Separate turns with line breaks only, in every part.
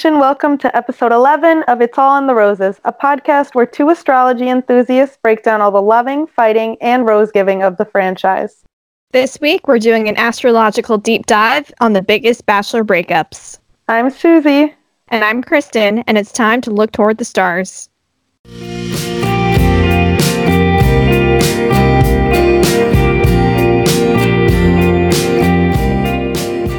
Nation, welcome to episode 11 of It's All in the Roses, a podcast where two astrology enthusiasts break down all the loving, fighting, and rose giving of the franchise.
This week, we're doing an astrological deep dive on the biggest Bachelor breakups.
I'm Susie.
And I'm Kristen, and it's time to look toward the stars.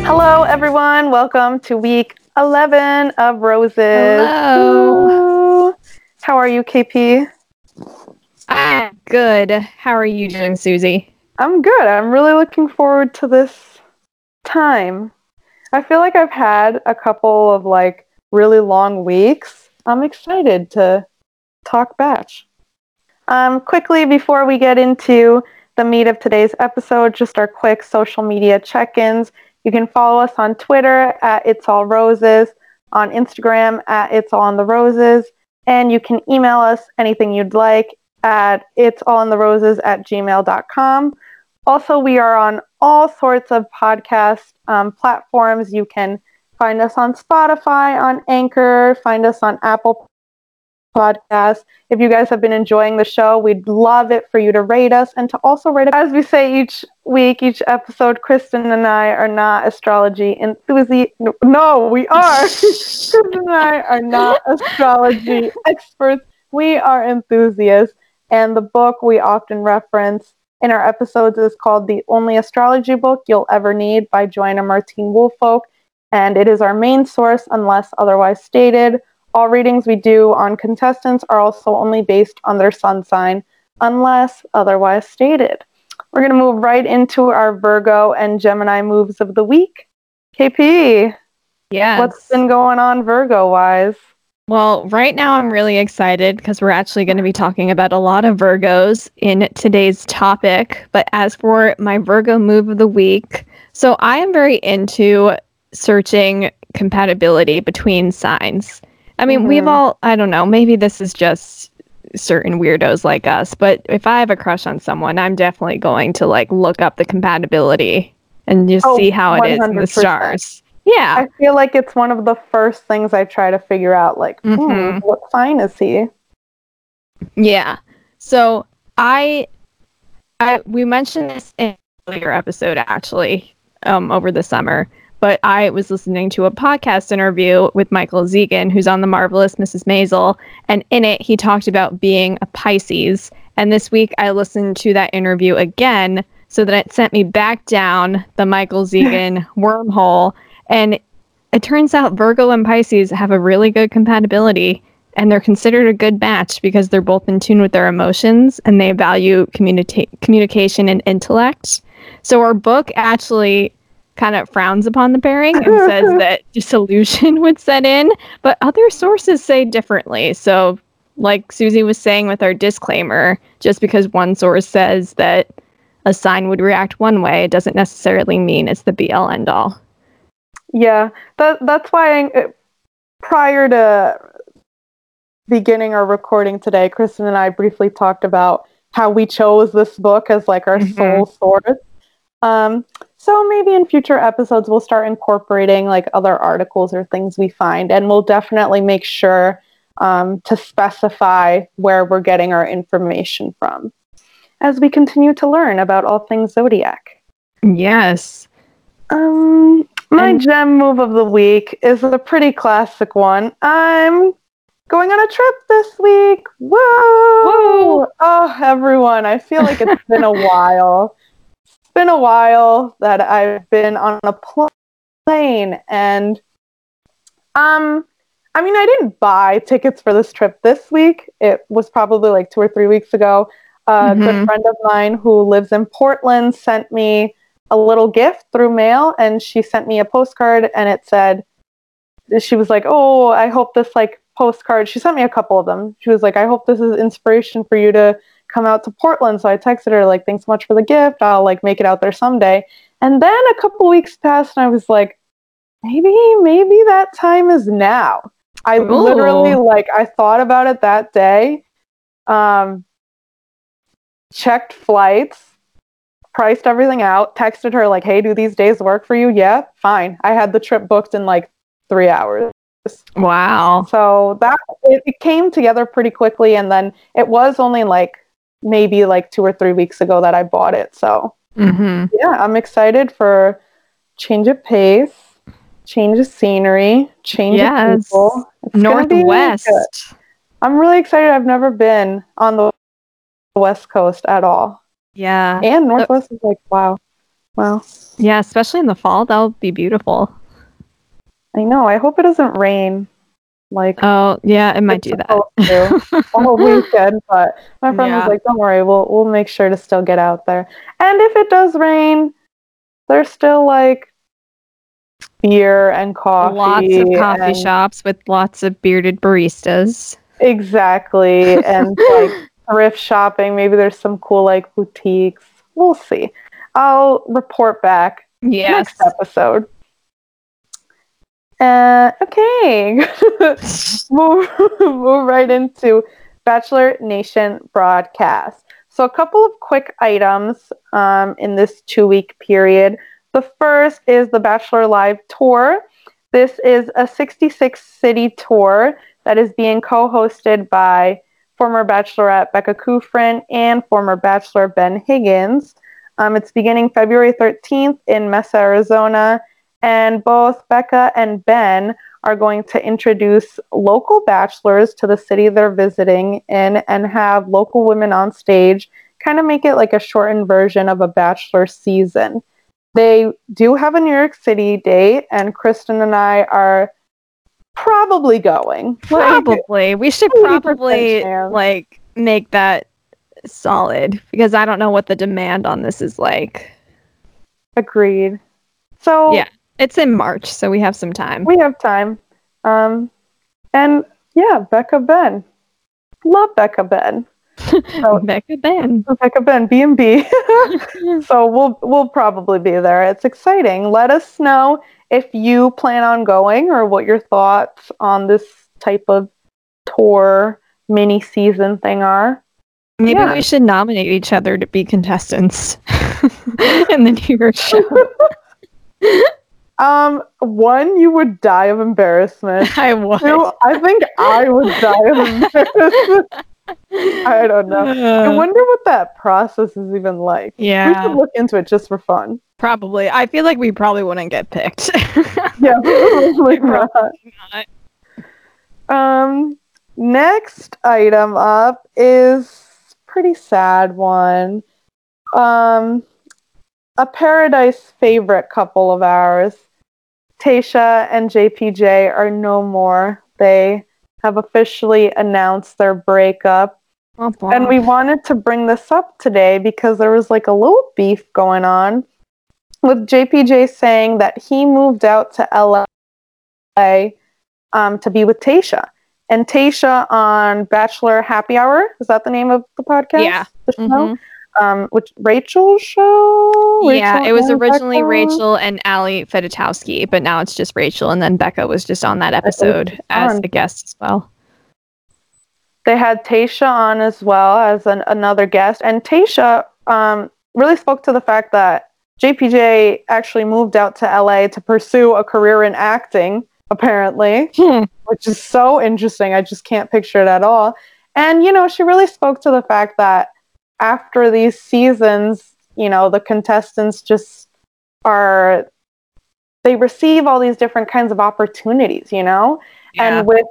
Hello, everyone. Welcome to week 11 of Roses.
Hello.
Ooh. How are you, KP?
Ah, good. How are you doing, Susie?
I'm good. I'm really looking forward to this time. I feel like I've had a couple of like really long weeks. I'm excited to talk batch. Um, quickly before we get into the meat of today's episode, just our quick social media check-ins. You can follow us on Twitter at It's All Roses, on Instagram at It's All in the Roses, and you can email us anything you'd like at It's All in the Roses at gmail.com. Also, we are on all sorts of podcast um, platforms. You can find us on Spotify, on Anchor, find us on Apple podcast. If you guys have been enjoying the show, we'd love it for you to rate us and to also rate it. As we say each week, each episode, Kristen and I are not astrology enthusiasts. No, we are. Kristen and I are not astrology experts. We are enthusiasts. And the book we often reference in our episodes is called The Only Astrology Book You'll Ever Need by Joanna Martine Woolfolk. And it is our main source unless otherwise stated. All readings we do on contestants are also only based on their sun sign, unless otherwise stated. We're going to move right into our Virgo and Gemini moves of the week. KP,
Yeah.
what's been going on Virgo wise?
Well, right now I'm really excited because we're actually going to be talking about a lot of Virgos in today's topic. But as for my Virgo move of the week, so I am very into searching compatibility between signs. I mean, we've
Mhm.
all, I don't know, maybe this is just certain weirdos like us, but if I have a crush on someone, I'm definitely going to like look up the compatibility and just
Oh,
see how it is in the stars. Yeah.
I feel like it's one of the first things I try to figure out, like, hmm,
Mhm.
what sign is he?
Yeah. So I, I we mentioned this in earlier episode actually, um, over the summer. But I was listening to a podcast interview with Michael Zegen, who's on the marvelous Mrs. Maisel, and in it he talked about being a Pisces. And this week I listened to that interview again, so that it sent me back down the Michael Zegen wormhole. And it turns out Virgo and Pisces have a really good compatibility and they're considered a good match because they're both in tune with their emotions and they value communica- communication and intellect. So our book actually kind of frowns upon the pairing and says that disillusion would set in, but other sources say differently. So like Susie was saying with our disclaimer, just because one source says that a sign would react one way, it doesn't necessarily mean it's the BL end all.
Yeah, that that's why I, prior to beginning our recording today, Kristen and I briefly talked about how we chose this book as like our
Mhm.
sole source. Um, so maybe in future episodes we'll start incorporating like other articles or things we find, and we'll definitely make sure um, to specify where we're getting our information from as we continue to learn about all things zodiac.
Yes.
Um, my
And-
gem move of the week is a pretty classic one. I'm going on a trip this week. Whoa!
Woo!
Oh, everyone, I feel like it's been a while. It's been a while that I've been on a pl- plane and um I mean, I didn't buy tickets for this trip this week. It was probably like two or three weeks ago. A good
Mhm.
friend of mine who lives in Portland sent me a little gift through mail and she sent me a postcard and it said she was like oh i hope this like postcard she sent me a couple of them she was like i hope this is inspiration for you to come out to portland so i texted her like thanks so much for the gift i'll like make it out there someday and then a couple weeks passed and i was like maybe maybe that time is now i
Ooh.
literally like i thought about it that day um checked flights priced everything out, texted her like, "Hey, do these days work for you?" Yeah, fine. I had the trip booked in like 3 hours.
Wow.
So that it, it came together pretty quickly, and then it was only like maybe like two or three weeks ago that I bought it. So
hmm
yeah, I'm excited for change of pace, change of scenery, change of people. It's be really
Northwest.
I'm really excited. I've never been on the West Coast at all,
Yeah.
and Northwest is like wow, wow.
Yeah, especially in the fall, that'll be beautiful.
I know. I hope it doesn't rain. Like
Oh, yeah, it might do that.
to all weekend, but my friend
Yeah.
was like, "Don't worry, we'll we'll make sure to still get out there." And if it does rain, there's still like beer and coffee.
Lots of coffee
and-
shops with lots of bearded baristas.
Exactly, and like thrift shopping. Maybe there's some cool like boutiques. We'll see. I'll report back
Yes.
next episode. Uh, okay, move, move right into Bachelor Nation broadcast. So, a couple of quick items um, in this two week period. The first is the Bachelor Live Tour. This is a 66 city tour that is being co hosted by former Bachelorette Becca Kufrin and former Bachelor Ben Higgins. Um, it's beginning February 13th in Mesa, Arizona, and both Becca and Ben are going to introduce local bachelors to the city they're visiting in and have local women on stage, kind of make it like a shortened version of a bachelor season. They do have a New York City date, and Kristen and I are probably going. Like,
Probably. We should probably like make that solid because I don't know what the demand on this is like.
agreed. So
Yeah. It's in March, so we have some time.
we have time. Um, and yeah, Becca Ben. Love Becca Ben. So-
Becca Ben.
Becca Ben, B and B. So we'll we'll probably be there. It's exciting. Let us know if you plan on going or what your thoughts on this type of tour mini season thing are.
Maybe
Yeah.
we should nominate each other to be contestants in the New York show.
Um, one, you would die of embarrassment.
I would.
Two, I think I would die of embarrassment. I don't know. I wonder what that process is even like.
Yeah.
We should look into it just for fun.
probably. I feel like we probably wouldn't get picked.
Yeah, probably not.
not.
Um, next item up is pretty sad one. Um, a paradise favorite couple of ours, Tayshia and JPJ, are no more. They have officially announced their breakup. And we wanted to bring this up today because there was like a little beef going on with JPJ saying that he moved out to LA um, to be with Tayshia. And Tayshia on Bachelor Happy Hour, is that the name of the podcast?
Yeah.
The show? Um, which Rachel's show?
yeah, it was originally
Becca?
Rachel and Ali Fedotowsky, but now it's just Rachel, and then Becca was just on that episode as a guest as well.
they had Tayshia on as well as an, another guest, and Tayshia um, really spoke to the fact that JPJ actually moved out to LA to pursue a career in acting, apparently, which is so interesting. I just can't picture it at all. And you know, she really spoke to the fact that after these seasons, you know, the contestants just are they receive all these different kinds of opportunities, you know? and with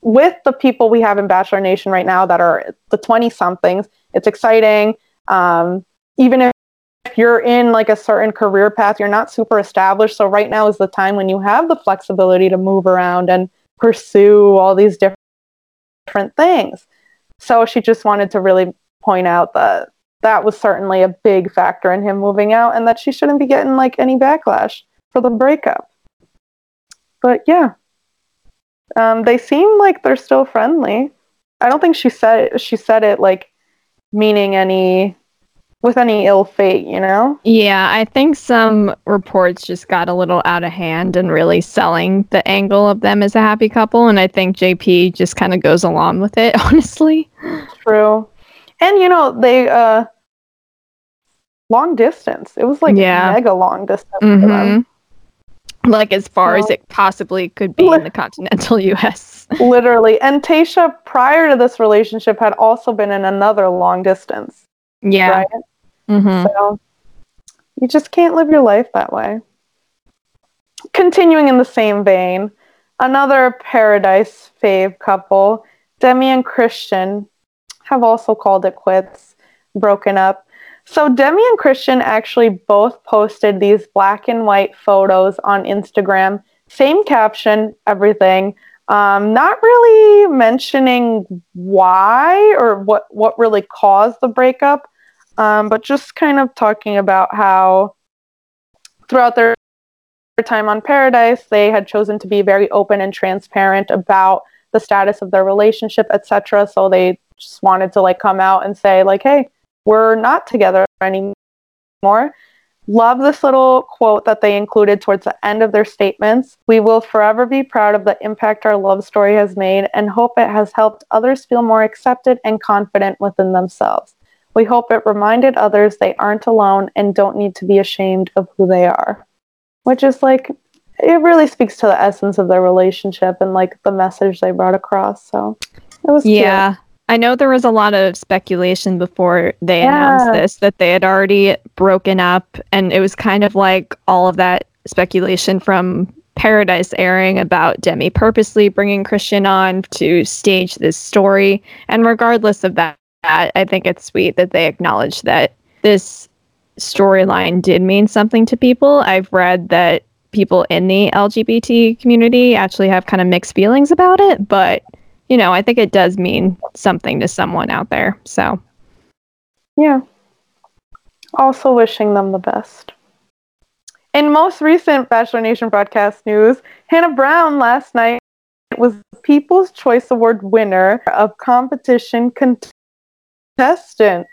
with the people we have in bachelor nation right now that are the 20 somethings it's exciting. Um, even if you're in like a certain career path you're not super established. So right now is the time when you have the flexibility to move around and pursue all these different different things. So she just wanted to really point out that that was certainly a big factor in him moving out and that she shouldn't be getting like any backlash for the breakup but yeah um, they seem like they're still friendly. I don't think she said she said it like meaning any with any ill fate, you know?
Yeah, I think some reports just got a little out of hand and really selling the angle of them as a happy couple. And I think JP just kind of goes along with it, honestly.
True. And you know, they uh long distance. It was like
Yeah.
mega long distance for them.
hmm like as far as it possibly could be in the continental US.
Literally. And Tayshia, prior to this relationship, had also been in another long distance.
Yeah.
Right?
Mhm.
So you just can't live your life that way. Continuing in the same vein, another paradise fave couple, Demi and Christian, have also called it quits, broken up. So Demi and Christian actually both posted these black and white photos on Instagram, same caption, everything. Um, not really mentioning why or what what really caused the breakup um, but just kind of talking about how throughout their time on Paradise, they had chosen to be very open and transparent about the status of their relationship, etc. So they just wanted to like come out and say like, "Hey, we're not together anymore." Love this little quote that they included towards the end of their statements. We will forever be proud of the impact our love story has made and hope it has helped others feel more accepted and confident within themselves. We hope it reminded others they aren't alone and don't need to be ashamed of who they are. Which is like, it really speaks to the essence of their relationship and like the message they brought across. So it was cute.
I know there was a lot of speculation before they
Yeah.
announced this that they had already broken up and it was kind of like all of that speculation from Paradise airing about Demi purposely bringing Christian on to stage this story and regardless of that I think it's sweet that they acknowledge that this storyline did mean something to people. I've read that people in the LGBT community actually have kind of mixed feelings about it, but you know, I think it does mean something to someone out there. So,
Yeah. Also wishing them the best. In most recent Bachelor Nation broadcast news, Hannah Brown last night was People's Choice Award winner of competition contestant.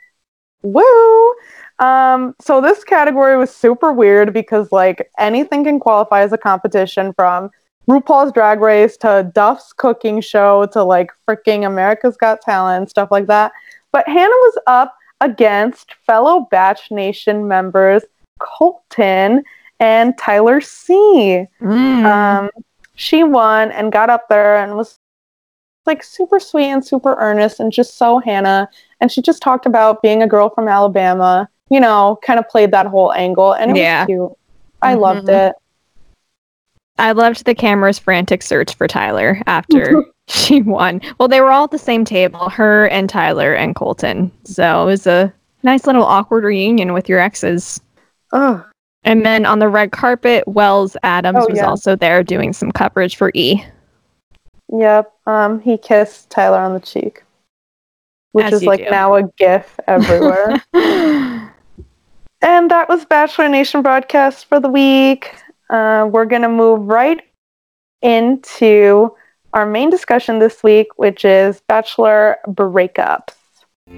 Woo! Um, so this category was super weird because like anything can qualify as a competition from RuPaul's Drag Race to Duff's cooking show to like freaking America's Got Talent stuff like that. But Hannah was up against fellow Batch Nation members Colton and Tyler C.
mm,
Um, she won and got up there and was like super sweet and super earnest and just so Hannah. And she just talked about being a girl from Alabama, you know, kind of played that whole angle. And it
Yeah.
was cute. I loved
Mhm.
it.
I loved the camera's frantic search for Tyler after she won. Well, they were all at the same table, her and Tyler and Colton. So it was a nice little awkward reunion with your exes.
Oh.
And then on the red carpet, Wells Adams
Oh,
was
yeah.
also there doing some coverage for E.
Yep. Um, he kissed Tyler on the cheek, which
As
is like
do.
now a gif everywhere. And that was Bachelor Nation broadcast for the week. Uh, we're going to move right into our main discussion this week, which is Bachelor breakups.
The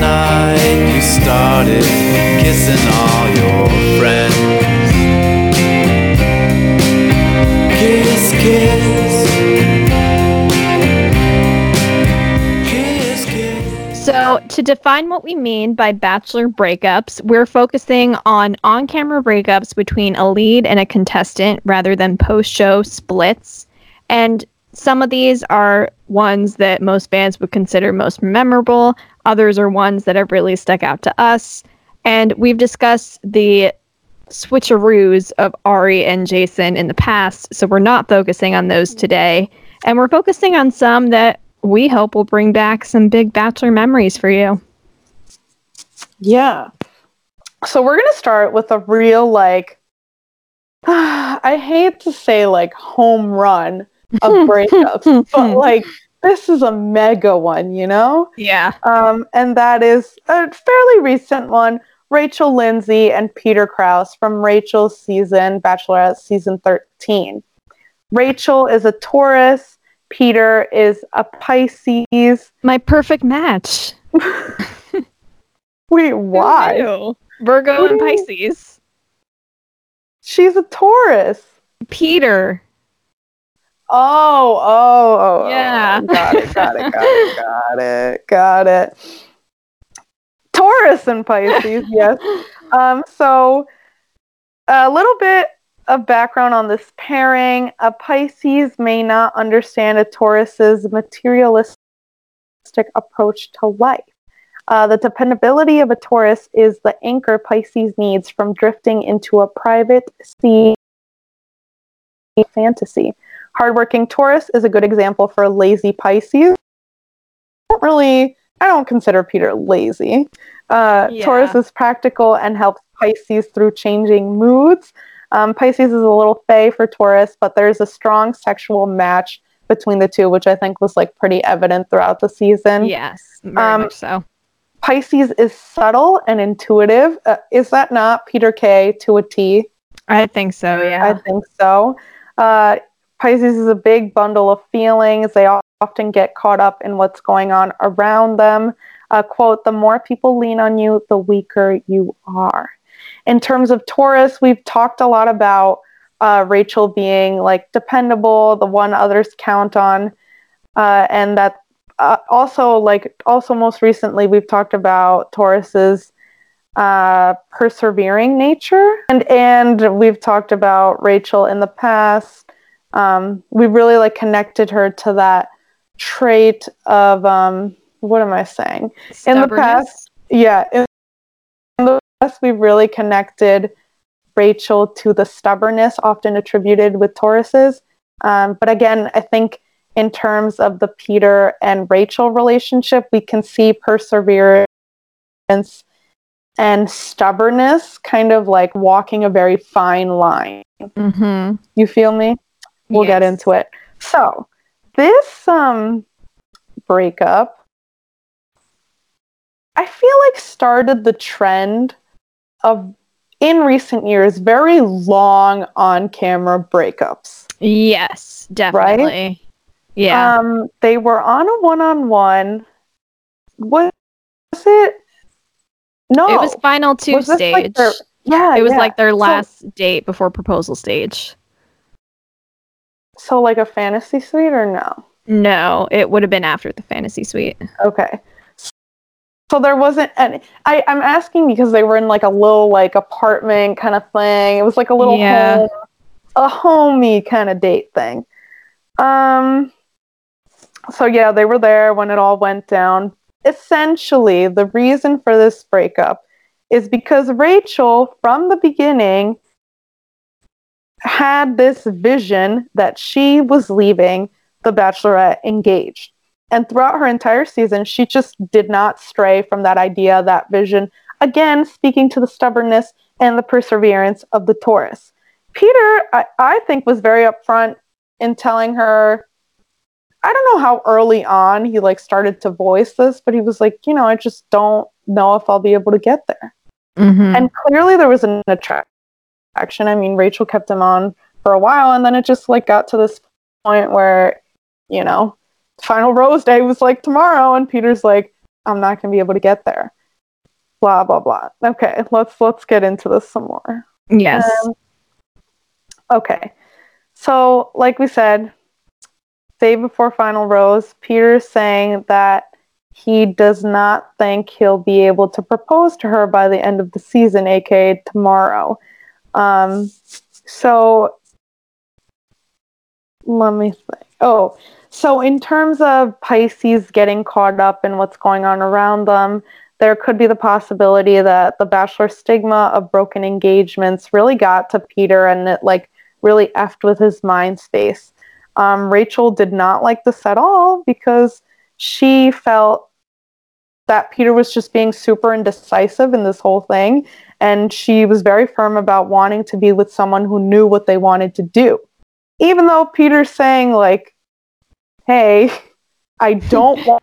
night you started kissing all your friends. Kiss, kiss.
So, to define what we mean by bachelor breakups, we're focusing on on camera breakups between a lead and a contestant rather than post show splits. And some of these are ones that most fans would consider most memorable, others are ones that have really stuck out to us. And we've discussed the switcheroos of Ari and Jason in the past, so we're not focusing on those today. And we're focusing on some that we hope will bring back some big bachelor memories for you.
Yeah. So we're going to start with a real, like, I hate to say, like, home run of breakups, but, like, this is a mega one, you know?
Yeah.
Um, and that is a fairly recent one Rachel Lindsay and Peter Kraus from Rachel's season, Bachelorette season 13. Rachel is a Taurus, Peter is a Pisces.
My perfect match.
Wait, why?
Virgo and? Pisces.
She's a Taurus.
Peter.
Oh, oh, oh.
Yeah.
oh. Got it, got it, got it, got it, got it. Taurus and Pisces, yes. Um, so a little bit of background on this pairing. A Pisces may not understand a Taurus's materialistic approach to life. Uh, the dependability of a Taurus is the anchor Pisces needs from drifting into a private sea fantasy. Hardworking Taurus is a good example for lazy Pisces. I don't really, I don't consider Peter lazy. Uh,
Yeah.
Taurus is practical and helps Pisces through changing moods. Um, Pisces is a little fey for Taurus, but there's a strong sexual match between the two, which I think was like pretty evident throughout the season.
Yes, very
Um,
much so.
Pisces is subtle and intuitive. Uh, is that not Peter K to a T?
I think so. yeah.
I think so. Uh, Pisces is a big bundle of feelings. They often get caught up in what's going on around them. Uh, quote, the more people lean on you, the weaker you are. In terms of Taurus, we've talked a lot about uh, Rachel being like dependable, the one others count on, uh, and that uh, also like also most recently we've talked about Taurus's uh, persevering nature, and and we've talked about Rachel in the past. Um, we really like connected her to that trait of um, what am I saying? in the past- Yeah, in past we've really connected Rachel to the stubbornness often attributed with Tauruses. Um, but again, I think in terms of the Peter and Rachel relationship, we can see perseverance and stubbornness kind of like walking a very fine line.
Mm-hmm.
You feel me? We'll get into it. So, this um breakup I feel like started the trend of in recent years very long on-camera breakups.
Yes, definitely. Yeah.
Um they were on a one-on-one. What was it No.
it was final two
Was
stage.
like, their- yeah,
it was
yeah.
like their
So-
last date before proposal stage.
so like a fantasy suite or no?
No, it would have been after the fantasy suite.
Okay. So there wasn't any. I, I'm asking because they were in like a little like apartment kind of thing. It was like a little
Yeah.
home, a homey kind of date thing. Um. So yeah, they were there when it all went down. Essentially, the reason for this breakup is because Rachel, from the beginning, had this vision that she was leaving the Bachelorette engaged. And throughout her entire season, she just did not stray from that idea, that vision. Again, speaking to the stubbornness and the perseverance of the Taurus. Peter, I, I think, was very upfront in telling her. I don't know how early on he like started to voice this, but he was like, you know, I just don't know if I'll be able to get there.
Mm-hmm.
And clearly there was an attraction. I mean, Rachel kept him on for a while, and then it just like got to this point where, you know, final rose day was like tomorrow, and Peter's like, I'm not gonna be able to get there. Blah blah blah. Okay, let's let's get into this some more.
yes.
Um, okay. So, like we said, day before final rose, Peter's saying that he does not think he'll be able to propose to her by the end of the season, aka tomorrow. Um, so, let me think. Oh, so in terms of Pisces getting caught up in what's going on around them, there could be the possibility that the bachelor stigma of broken engagements really got to Peter and it like really effed with his mind space. Um, Rachel did not like this at all because she felt that Peter was just being super indecisive in this whole thing. And she was very firm about wanting to be with someone who knew what they wanted to do. Even though Peter's saying, like, hey, I don't want,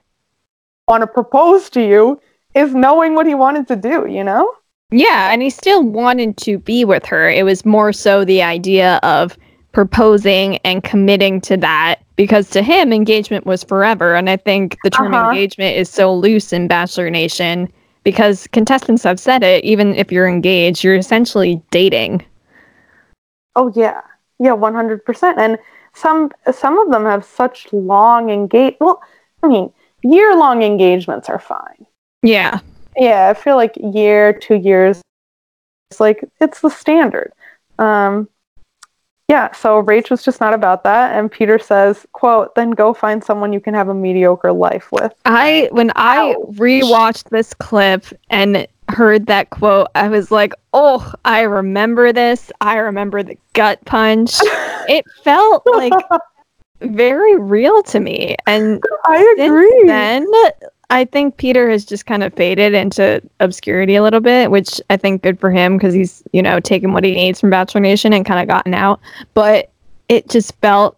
want to propose to you, is knowing what he wanted to do, you know?
Yeah, and he still wanted to be with her. It was more so the idea of proposing and committing to that because to him engagement was forever and I think the term
Uh-huh.
engagement is so loose in Bachelor Nation because contestants have said it even if you're engaged you're essentially dating.
Oh yeah, yeah, one hundred percent. And some some of them have such long engage. Well, I mean, year long engagements are fine.
Yeah.
Yeah, I feel like year, two years, it's like it's the standard. Um, yeah, so Rach was just not about that, and Peter says, "quote Then go find someone you can have a mediocre life with."
I when I rewatched this clip and heard that quote, I was like, "Oh, I remember this. I remember the gut punch." it felt like very real to me, and
I agree.
then I think Peter has just kind of faded into obscurity a little bit, which I think good for him because he's you know taken what he needs from Bachelor Nation and kind of gotten out. But it just felt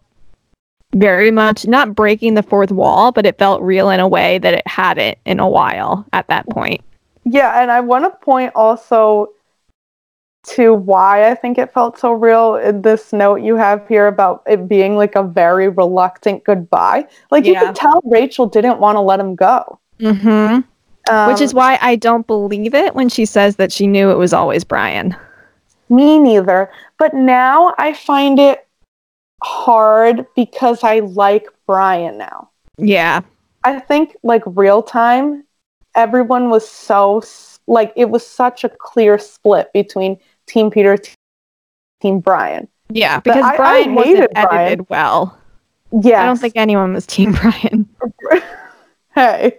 very much not breaking the fourth wall, but it felt real in a way that it hadn't in a while at that point.
Yeah, and I want to point also to why I think it felt so real in this note you have here about it being like a very reluctant goodbye. Like you
Yeah.
could tell Rachel didn't want to let him go.
Mm-hmm.
Um,
Which is why I don't believe it when she says that she knew it was always Bryan.
me neither. But now I find it hard because I like Bryan now.
Yeah.
I think like real time, everyone was so like it was such a clear split between Team Peter, Team Bryan.
Yeah. Because
I- I
Bryan wasn't
hated Bryan.
edited well.
Yeah,
I don't think anyone was Team Bryan.
hey,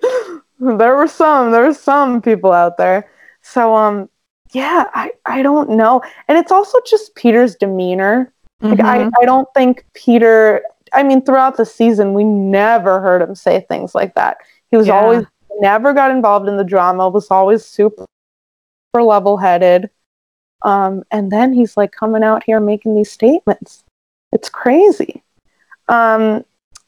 there were some, there were some people out there. So um, yeah, I I don't know, and it's also just Peter's demeanor. Like I
Mhm.
I don't think Peter. I mean, throughout the season, we never heard him say things like that. He was
Yeah.
always never got involved in the drama. Was always super level headed. Um, and then he's like coming out here making these statements. It's crazy. Um,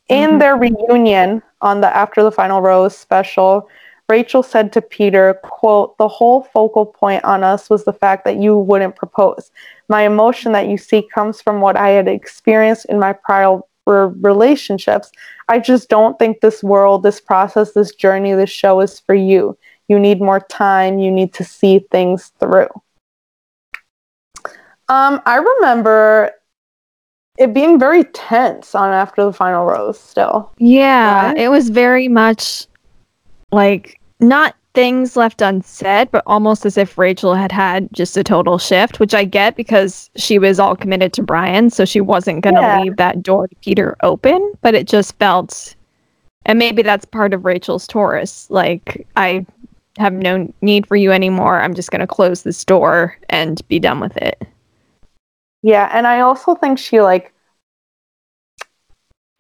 in
Mhm.
their reunion on the After the Final Rose special, Rachel said to Peter, quote, the whole focal point on us was the fact that you wouldn't propose. My emotion that you see comes from what I had experienced in my prior re- relationships. I just don't think this world, this process, this journey, this show is for you. You need more time. You need to see things through. Um, I remember it being very tense on After the Final Rose still.
Yeah,
Right?
it was very much like not things left unsaid, but almost as if Rachel had had just a total shift, which I get because she was all committed to Bryan, so she wasn't going to
Yeah.
leave that door to Peter open, but it just felt and maybe that's part of Rachel's Taurus. Like I have no need for you anymore. I'm just going to close this door and be done with it.
Yeah, and I also think she like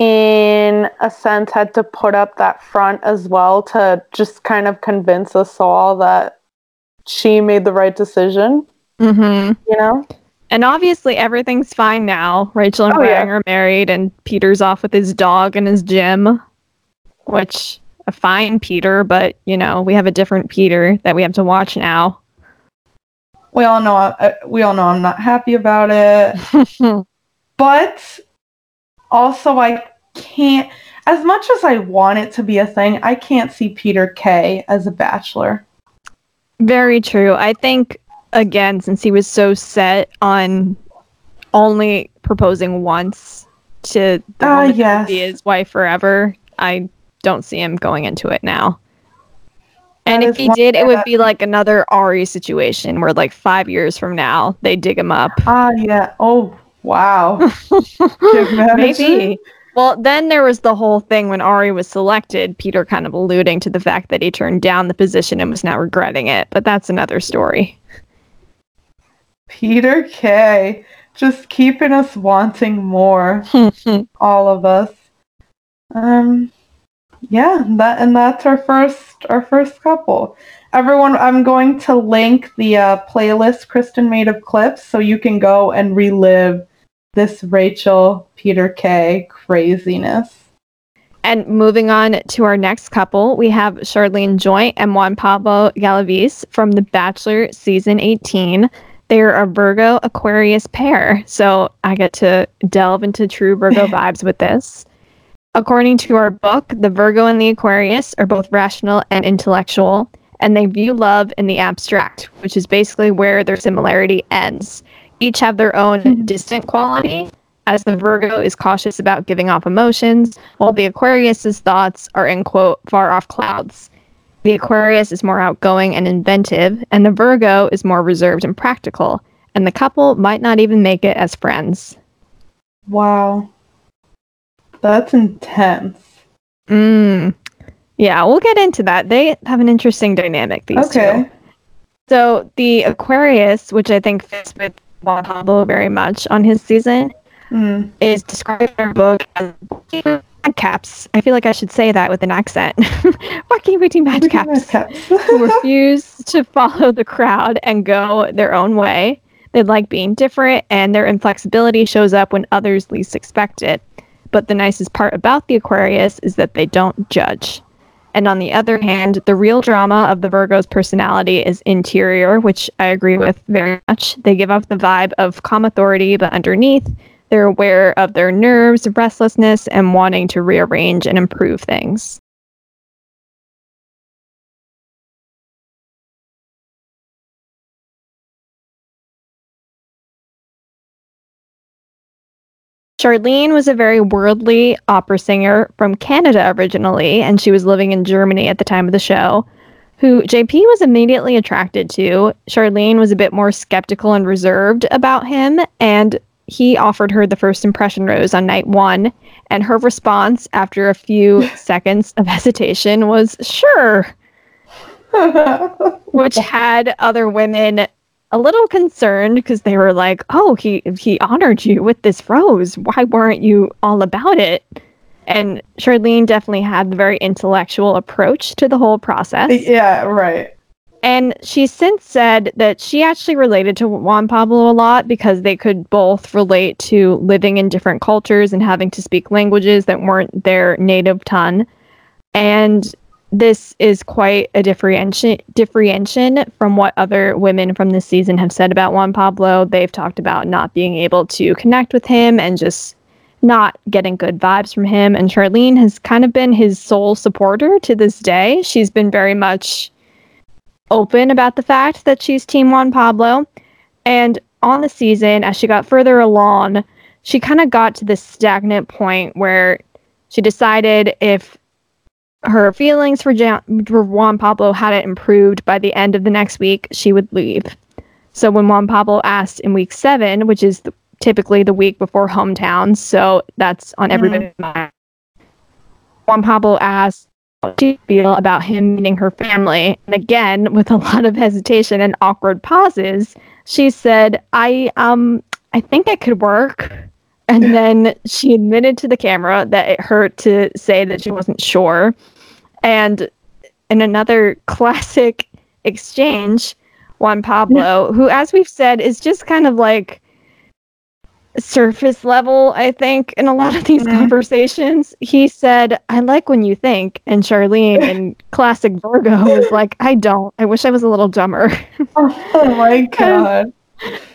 in a sense had to put up that front as well to just kind of convince us all that she made the right decision,
Mm-hmm.
you know?
And obviously everything's fine now. Rachel and
Oh,
Bryan
yeah.
are married and Peter's off with his dog and his gym, which a fine Peter, but you know, we have a different Peter that we have to watch now.
We all know uh, we all know I'm not happy about it. but also I can't as much as I want it to be a thing, I can't see Peter K as a bachelor.
Very true. I think again, since he was so set on only proposing once to the woman
yes.
be his wife forever, I don't see him going into it now. And
That
if he did, it would be like another Ari situation where, like, five years from now, they dig him up.
Ah yeah. Oh wow. Can you imagine?
Maybe. Well, then there was the whole thing when Ari was selected, Peter kind of alluding to the fact that he turned down the position and was now regretting it. But that's another story.
Peter K. Just keeping us wanting more, all of us. Um yeah, that and that's our first our first couple. Everyone, I'm going to link the uh, playlist Kristen made of clips so you can go and relive this Rachel Peter K craziness.
And moving on to our next couple, we have Sharleen Joynt and Juan Pablo Galavis from The Bachelor season 18. They're a Virgo Aquarius pair, so I get to delve into true Virgo vibes with this. According to our book, the Virgo and the Aquarius are both rational and intellectual, and they view love in the abstract, which is basically where their similarity ends. Each have their own distant quality, as the Virgo is cautious about giving off emotions, while the Aquarius's thoughts are in quote far off clouds. The Aquarius is more outgoing and inventive, and the Virgo is more reserved and practical. and the couple might not even make it as friends.
Wow. That's intense.
Mm. Yeah, we'll get into that. They have an interesting dynamic, these
Okay.
two. So the Aquarius, which I think fits with Juan Pablo very much on his season,
Mm.
is described in our book as madcaps. I feel like I should say that with an accent. walking between madcaps who refuse to follow the crowd and go their own way. They like being different, and their inflexibility shows up when others least expect it. But the nicest part about the Aquarius is that they don't judge. And on the other hand, the real drama of the Virgo's personality is interior, which I agree with very much. They give off the vibe of calm authority, but underneath, they're aware of their nerves, restlessness, and wanting to rearrange and improve things. Sharleen was a very worldly opera singer from Canada originally, and she was living in Germany at the time of the show, who JP was immediately attracted to. Sharleen was a bit more skeptical and reserved about him, and he offered her the first impression rose on night one. And her response, after a few seconds of hesitation, was sure, which had other women a little concerned because they were like, "Oh, he he honored you with this rose. Why weren't you all about it?" And Sharleen definitely had the very intellectual approach to the whole process.
yeah, right.
And she's since said that she actually related to Juan Pablo a lot because they could both relate to living in different cultures and having to speak languages that weren't their native tongue. And this is quite a differentiation differentiation from what other women from this season have said about Juan Pablo. They've talked about not being able to connect with him and just not getting good vibes from him. And Sharleen has kind of been his sole supporter to this day. She's been very much open about the fact that she's Team Juan Pablo. And on the season, as she got further along, she kind of got to this stagnant point where she decided if her feelings for, Jan- for Juan Pablo hadn't improved by the end of the next week, she would leave. So when Juan Pablo asked in week seven, which is the, typically the week before hometowns, so that's on everybody's mind, Juan Pablo asked how do you feel about him meeting her family? And again, with a lot of hesitation and awkward pauses, she said, I um I think it could work. And then she admitted to the camera that it hurt to say that she wasn't sure. And in another classic exchange, Juan Pablo, who, as we've said, is just kind of like surface level, I think, in a lot of these
Mhm.
conversations, he said, I like when you think. And Sharleen in classic Virgo was like, I don't. I wish I was a little dumber.
Oh my god.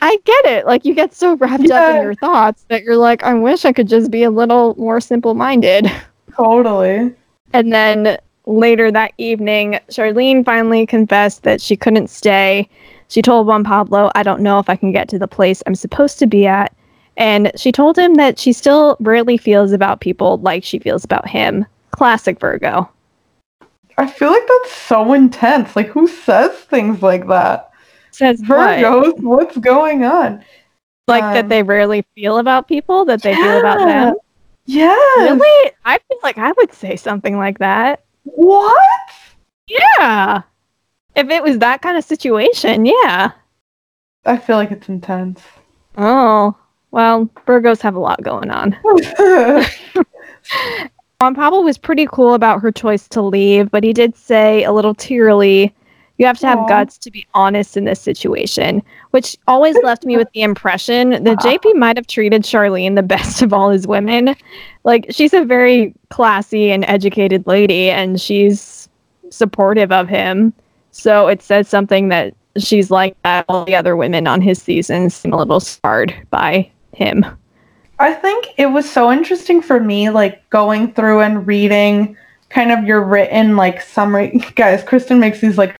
I get it. Like you get so wrapped up in your thoughts that you're like, I wish I could just be a little more simple minded.
Totally.
And then later that evening, Sharleen finally confessed that she couldn't stay. She told Juan Pablo, I don't know if I can get to the place I'm supposed to be at. And she told him that she still rarely feels about people like she feels about him. Classic Virgo.
I feel like that's so intense. Like who says things like that?
Says what?
Virgos, what's going on?
Like
Um,
that they rarely feel about people that they feel about them.
Yeah.
Really? I feel like I would say something like that.
What?
Yeah. If it was that kind of situation, yeah.
I feel like it's intense.
Oh, well, Virgos have a lot going on. Juan Pablo was pretty cool about her choice to leave, but he did say a little tearily, you have to have
Aw.
guts to be honest in this situation, which always left me with the impression that JP might have treated Sharleen the best of all his women. Like, she's a very classy and educated lady, and she's supportive of him. So it says something that she's like that all the other women on his season seem a little scarred by him.
I think it was so interesting for me, like going through and reading kind of your written like summary. Guys, Kristen makes these like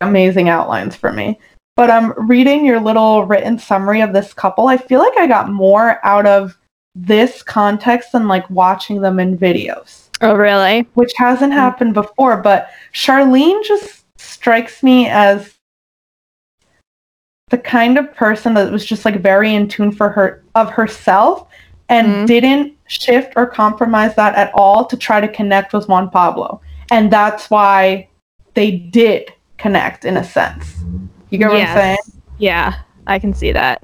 amazing outlines for me. But I'm um, reading your little written summary of this couple. I feel like I got more out of this context than like watching them in videos,
Oh, really?
which hasn't happened before. But Sharleen just strikes me as the kind of person that was just like very in tune for her of herself and
Mhm.
didn't shift or compromise that at all to try to connect with Juan Pablo. And that's why they did connect in a sense. You get what I'm saying?
Yeah, I can see that.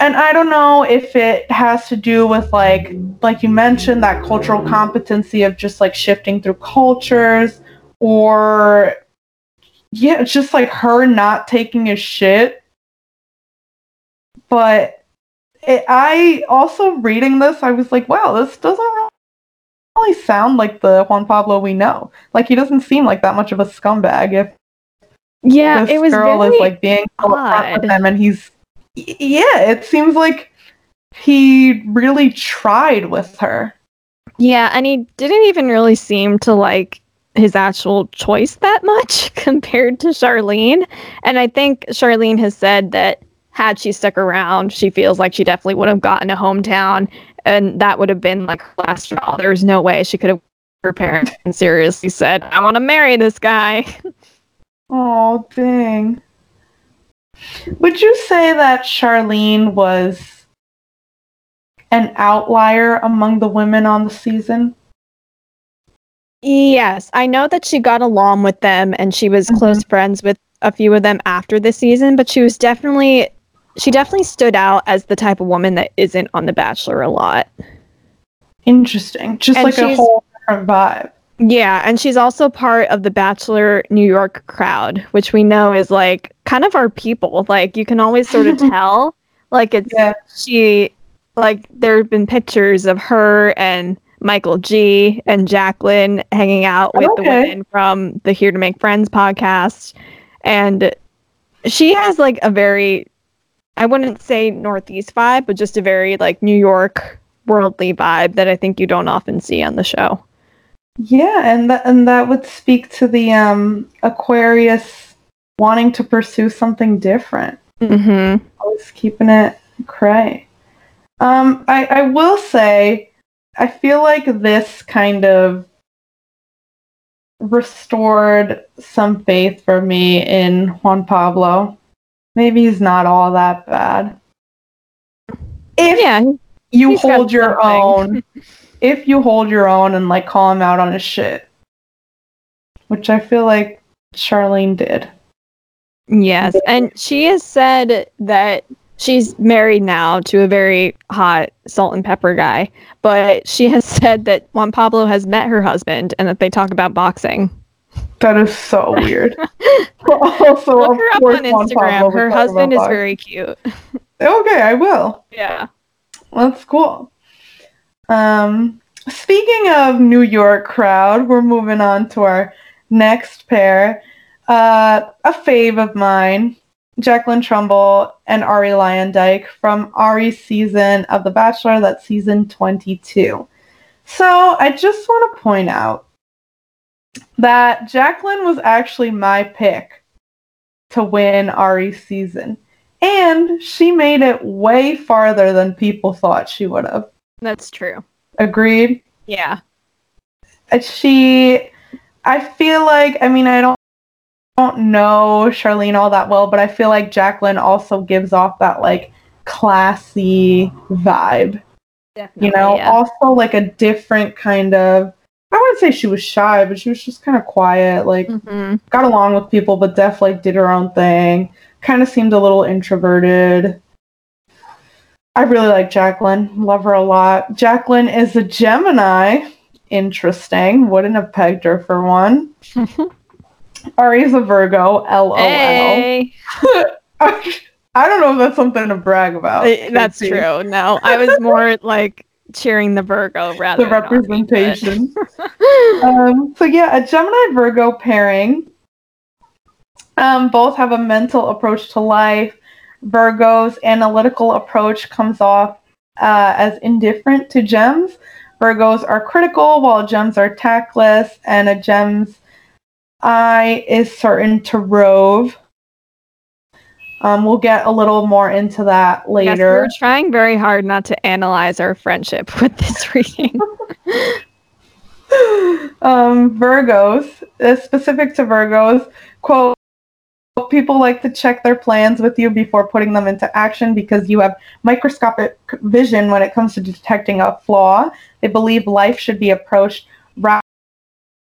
and I don't know if it has to do with like like you mentioned that cultural competency of just like shifting through cultures or yeah, it's just like her not taking a shit. But it, I also reading this, I was like, wow, this doesn't really sound like the Juan Pablo we know. Like he doesn't seem like that much of a scumbag if
Yeah,
this
it was
girl is like being
odd.
with him and he's yeah it seems like he really tried with her
Yeah, and he didn't even really seem to like his actual choice that much compared to Sharleen. And I think Sharleen has said that had she stuck around, she feels like she definitely would have gotten a hometown and that would have been like her last straw. There's no way she could have her parents and seriously said, I want to marry this guy.
oh dang. Would you say that Sharleen was an outlier among the women on the season?
Yes, I know that she got along with them and she was mm-hmm. close friends with a few of them after the season, but she was definitely she definitely stood out as the type of woman that isn't on The Bachelor a lot.
interesting. Just
And
like a whole different vibe
Yeah, and she's also part of the Bachelor New York crowd, which we know is like kind of our people. Like you can always sort of tell like it's
yeah
she like there have been pictures of her and Michael G and Jacqueline hanging out with the women from the Here to Make Friends podcast. And she has like a very I wouldn't say northeast vibe, but just a very like New York worldly vibe that I think you don't often see on the show.
Yeah and that and that would speak to the um aquarius wanting to pursue something different
Mm-hmm.
always keeping it cray. Um, I, I will say, I feel like this kind of restored some faith for me in Juan Pablo. Maybe he's not all that bad. If
Yeah,
you hold your
something.
own, if you hold your own and like call him out on his shit, which I feel like Sharleen did.
Yes, and she has said that she's married now to a very hot salt and pepper guy, but she has said that Juan Pablo has met her husband and that they talk about boxing.
That is so weird. also,
Look her up on Instagram. Her husband is
boxing.
very cute.
Okay, I will.
Yeah.
That's cool. Um, speaking of New York crowd, we're moving on to our next pair. Uh, a fave of mine, Jacqueline Trumbull and Arie Luyendyk from Arie's season of The Bachelor, that's season 22. So I just want to point out that Jacqueline was actually my pick to win Arie's season. And she made it way farther than people thought she would have.
That's true.
Agreed?
Yeah.
Uh, She, I feel like, I mean, I don't, don't know Sharleen all that well, but I feel like Jacqueline also gives off that like classy vibe.
Definitely.
You know,
yeah.
also like a different kind of, I wouldn't say she was shy, but she was just kind of quiet, like
Mhm.
got along with people, but definitely did her own thing. Kind of seemed a little introverted. I really like Jacqueline. Love her a lot. Jacqueline is a Gemini. Interesting. Wouldn't have pegged her for one. Arie's a Virgo. LOL.
Hey,
I don't know if that's something to brag about.
Uh, that's true. No, I was more like cheering the Virgo rather
The
than
representation. um, so yeah, a Gemini Virgo pairing. Um, both have a mental approach to life. Virgo's analytical approach comes off uh, as indifferent to gems. Virgos are critical, while gems are tactless, and a gem's eye is certain to rove. Um, we'll get a little more into that
Yes,
later.
we're trying very hard not to analyze our friendship with this reading.
um, Virgos, uh, specific to Virgos, quote, people like to check their plans with you before putting them into action because you have microscopic vision when it comes to detecting a flaw. They believe life should be approached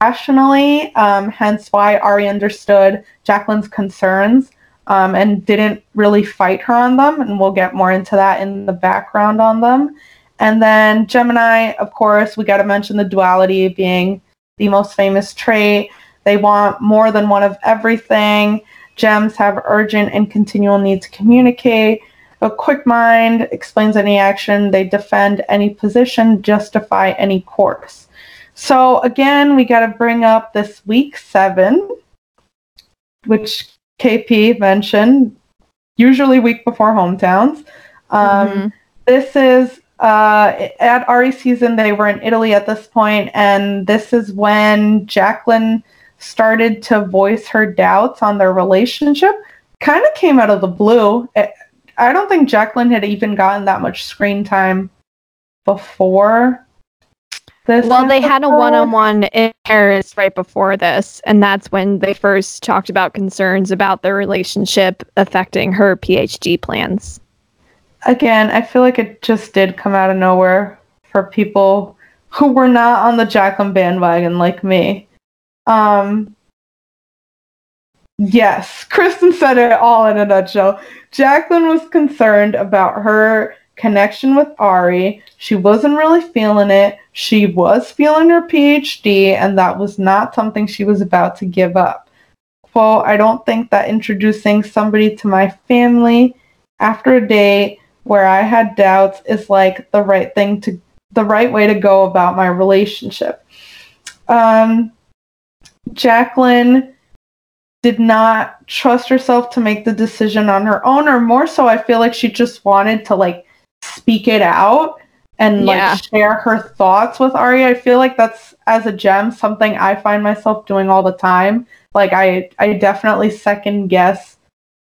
rationally, um, hence why Arie understood Jacqueline's concerns um, and didn't really fight her on them. And we'll get more into that in the background on them. And then Gemini, of course, we got to mention the duality being the most famous trait. They want more than one of everything. Gems have urgent and continual need to communicate. A quick mind explains any action. They defend any position, justify any course. So again, we got to bring up this week seven, which KP mentioned, usually week before hometowns. Um,
Mhm.
This is uh, at Arie season. They were in Italy at this point, and this is when Jacqueline started to voice her doubts on their relationship. Kind of came out of the blue. I don't think Jacqueline had even gotten that much screen time before this.
Well, they had a one-on-one in Paris right before this, and that's when they first talked about concerns about their relationship affecting her PhD plans.
again, I feel like it just did come out of nowhere for people who were not on the Jacqueline bandwagon like me. Um, yes, Kristen said it all in a nutshell. Jacqueline was concerned about her connection with Arie. She wasn't really feeling it. She was feeling her PhD, and that was not something she was about to give up. Quote, I don't think that introducing somebody to my family after a date where I had doubts is like the right thing to the right way to go about my relationship. Um, Jacqueline did not trust herself to make the decision on her own, or more so, I feel like she just wanted to like speak it out and like share her thoughts with Arie. I feel like that's as a gem something I find myself doing all the time. Like I, I definitely second guess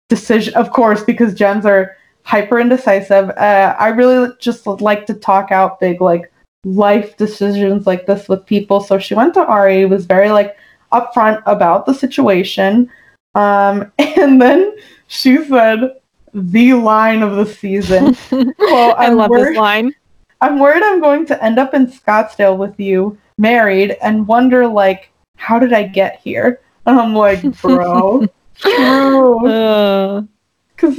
decision, of course, because gems are hyper indecisive. Uh, I really just like to talk out big like life decisions like this with people. So she went to Arie, was very like upfront about the situation, um, and then she said the line of the season. Well,
I love
worried-
this line.
I'm worried I'm going to end up in Scottsdale with you, married, and wonder like, how did I get here? And I'm like, bro, true.
Uh,
Because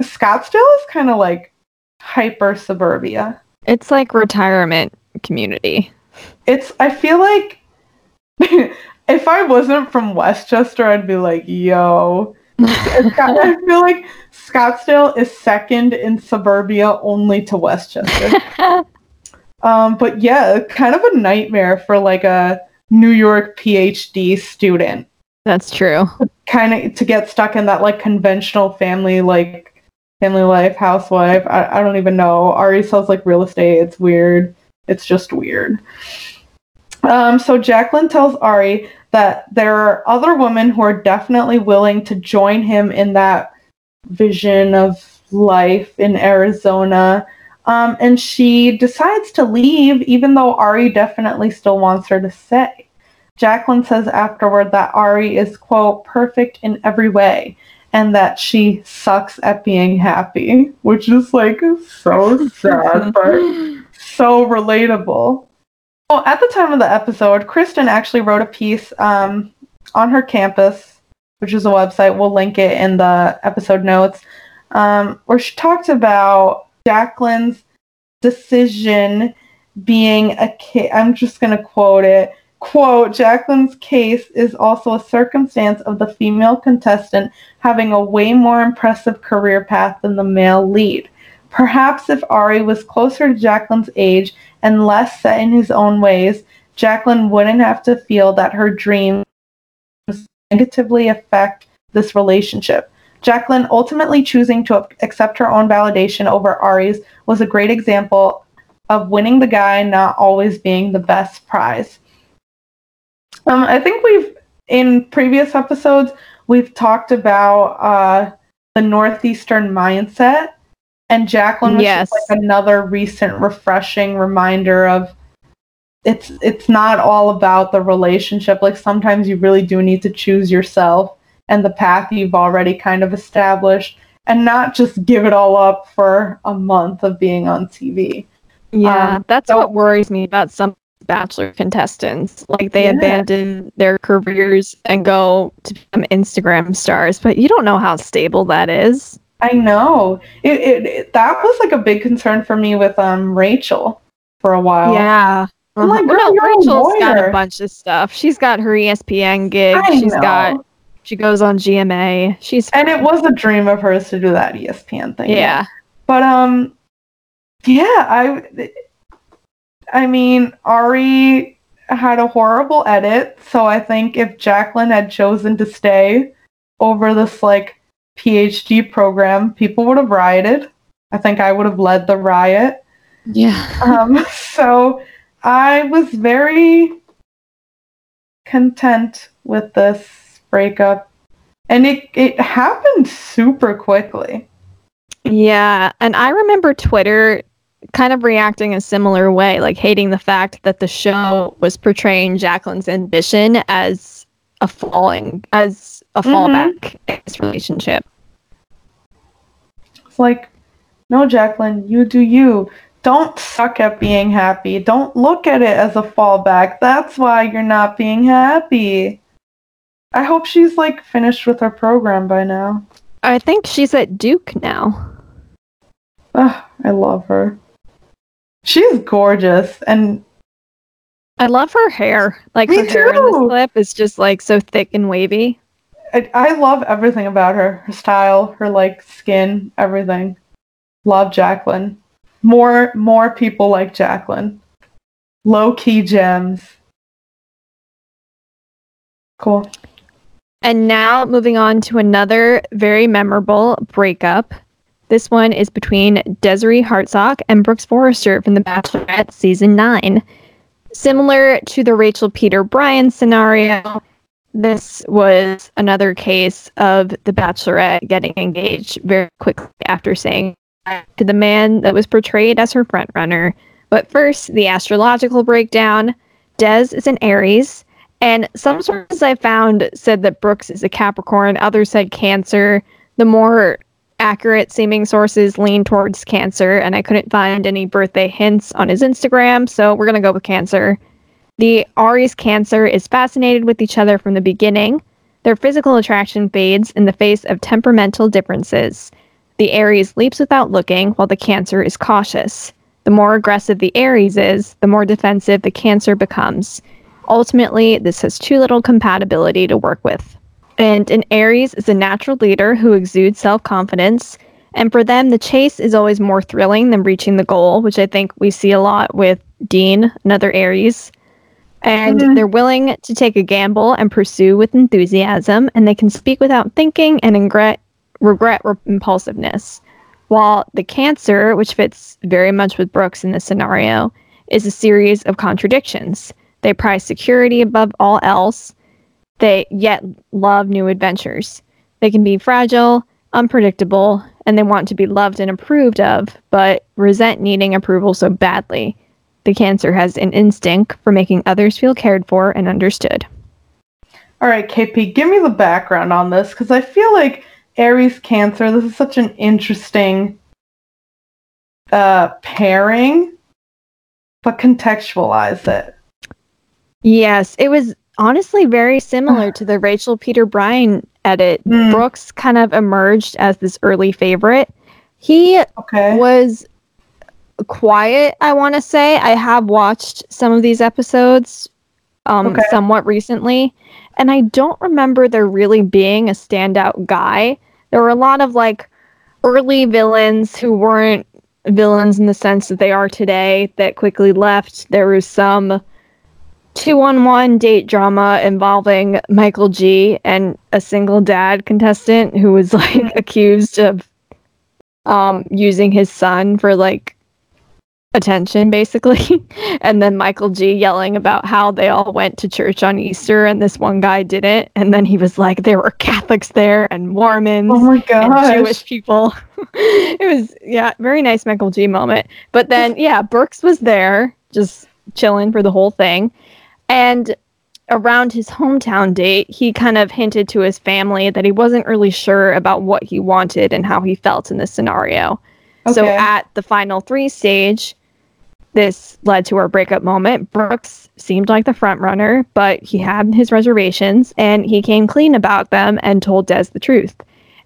Scottsdale is kind of like hyper suburbia.
it's like retirement community.
It's, I feel like if I wasn't from Westchester, I'd be like, yo. I feel like Scottsdale is second in suburbia only to Westchester. Um, but yeah, kind of a nightmare for like a New York PhD student.
That's true.
Kind of to get stuck in that like conventional family like family life, housewife. I, I don't even know. Arie sells like real estate. It's weird. It's just weird. Um, so Jacqueline tells Arie that there are other women who are definitely willing to join him in that vision of life in Arizona. Um, and she decides to leave, even though Arie definitely still wants her to stay. Jacqueline says afterward that Arie is, quote, perfect in every way, and that she sucks at being happy, which is like so sad, but so relatable. Well, at the time of the episode, Kristen actually wrote a piece um, on her campus, which is a website. We'll link it in the episode notes, um, where she talked about Jacqueline's decision being a case. I'm just going to quote it. Quote, Jacqueline's case is also a circumstance of the female contestant having a way more impressive career path than the male lead. Perhaps if Arie was closer to Jacqueline's age and less set in his own ways, Jacqueline wouldn't have to feel that her dreams negatively affect this relationship. Jacqueline ultimately choosing to accept her own validation over Arie's was a great example of winning the guy not always being the best prize. Um, I think we've in previous episodes we've talked about uh, the northeastern mindset, and Jacqueline was
Yes.
just like another recent refreshing reminder of it's it's not all about the relationship. Like sometimes you really do need to choose yourself and the path you've already kind of established and not just give it all up for a month of being on TV.
Yeah,
Um,
that's
so-
what worries me about some bachelor contestants. Like they
Yeah.
abandon their careers and go to become Instagram stars, but you don't know how stable that is.
I know. It, it, it that was like a big concern for me with um Rachel for a while.
Yeah.
I'm like, girl,
Well,
you're a
Rachel's got a bunch of stuff. She's got her ESPN gig.
I
She's
know.
got she goes on GMA. She's
and it was a dream of hers to do that ESPN thing.
yeah.
But um yeah, I I mean, Arie had a horrible edit, so I think if Jacqueline had chosen to stay over this like PhD program, people would have rioted. I think I would have led the riot.
Yeah.
Um so I was very content with this breakup. And it it happened super quickly.
Yeah, and I remember Twitter kind of reacting a similar way, like hating the fact that the show was portraying Jacqueline's ambition as a falling, as a
Mhm.
fallback in this relationship.
It's like, no, Jacqueline, you do you. Don't suck at being happy. Don't look at it as a fallback. That's why you're not being happy. I hope she's like finished with her program by now.
I think she's at Duke now.
Ugh, I love her. She's gorgeous and
I love her hair. Like
Me
her hair in this
too.
clip is just like so thick and wavy.
I, I love everything about her. Her style, her like skin, everything. Love Jacqueline. More more people like Jacqueline. Low key gems. Cool.
And now moving on to another very memorable breakup. This one is between Desiree Hartsock and Brooks Forrester from The Bachelorette season 9. Similar to the Rachel Peter Bryan scenario, this was another case of The Bachelorette getting engaged very quickly after saying to the man that was portrayed as her frontrunner. But first, the astrological breakdown. Des is an Aries, and some sources I found said that Brooks is a Capricorn, others said Cancer. The more accurate seeming sources lean towards Cancer, and I couldn't find any birthday hints on his Instagram, so we're going to go with Cancer. The Aries Cancer is fascinated with each other from the beginning. Their physical attraction fades in the face of temperamental differences. The Aries leaps without looking, while the Cancer is cautious. The more aggressive the Aries is, the more defensive the Cancer becomes. Ultimately, this has too little compatibility to work with. And an Aries is a natural leader who exudes self confidence. And for them, the chase is always more thrilling than reaching the goal, which I think we see a lot with Dean, another Aries. And
Mhm.
they're willing to take a gamble and pursue with enthusiasm, and they can speak without thinking and regret, regret re- impulsiveness. While the Cancer, which fits very much with Brooks in this scenario, is a series of contradictions. They prize security above all else, they yet love new adventures. They can be fragile, unpredictable, and they want to be loved and approved of, but resent needing approval so badly. The Cancer has an instinct for making others feel cared for and understood.
All right, KP, give me the background on this because I feel like Aries Cancer, this is such an interesting uh, pairing, but contextualize it.
Yes, it was honestly very similar to the Rachel Peter Bryan edit.
Mm.
Brooks kind of emerged as this early favorite. He
Okay.
was quiet, I want to say. I have watched some of these episodes um,
Okay.
somewhat recently, and I don't remember there really being a standout guy. There were a lot of like early villains who weren't villains in the sense that they are today that quickly left. There was some two on one date drama involving Michael G and a single dad contestant who was like accused of um using his son for like attention basically and then Michael G yelling about how they all went to church on Easter and this one guy didn't and then he was like there were Catholics there and Mormons
Oh my
and. Jewish people. it was yeah, very nice Michael G moment. But then yeah, Brooks was there just chilling for the whole thing. And around his hometown date, he kind of hinted to his family that he wasn't really sure about what he wanted and how he felt in this scenario. So at the final three stage, this led to our breakup moment. Brooks seemed like the front runner, but he had his reservations and he came clean about them and told Des the truth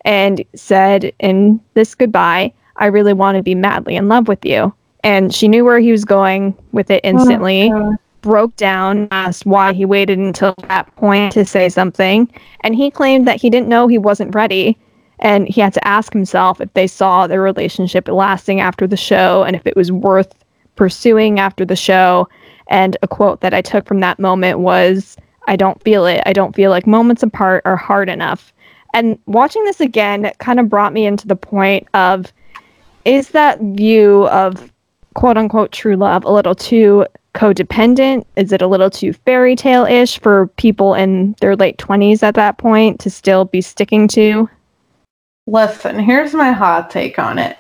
and said in this goodbye, I really want to be madly in love with you. And she knew where he was going with it oh, instantly
Oh,
broke down, asked why he waited until that point to say something, and he claimed that he didn't know he wasn't ready. And he had to ask himself if they saw their relationship lasting after the show and if it was worth pursuing after the show. And a quote that I took from that moment was, I don't feel it. I don't feel like moments apart are hard enough. And watching this again kind of brought me into the point of is that view of quote unquote true love a little too codependent? Is it a little too fairy tale ish for people in their late 20s at that point to still be sticking to?
Listen, here's my hot take on it.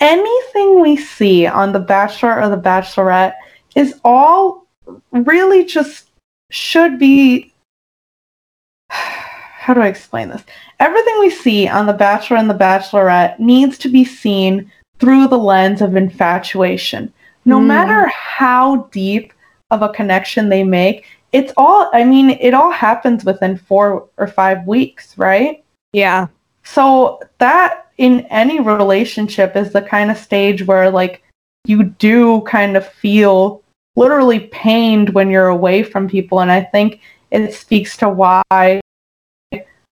Anything we see on The Bachelor or The Bachelorette is all really just should be. How do I explain this? Everything we see on The Bachelor and The Bachelorette needs to be seen through the lens of infatuation. No
Mm.
matter how deep of a connection they make, it's all, I mean, it all happens within four or five weeks, right?
Yeah.
So that in any relationship is the kind of stage where like you do kind of feel literally pained when you're away from people and I think it speaks to why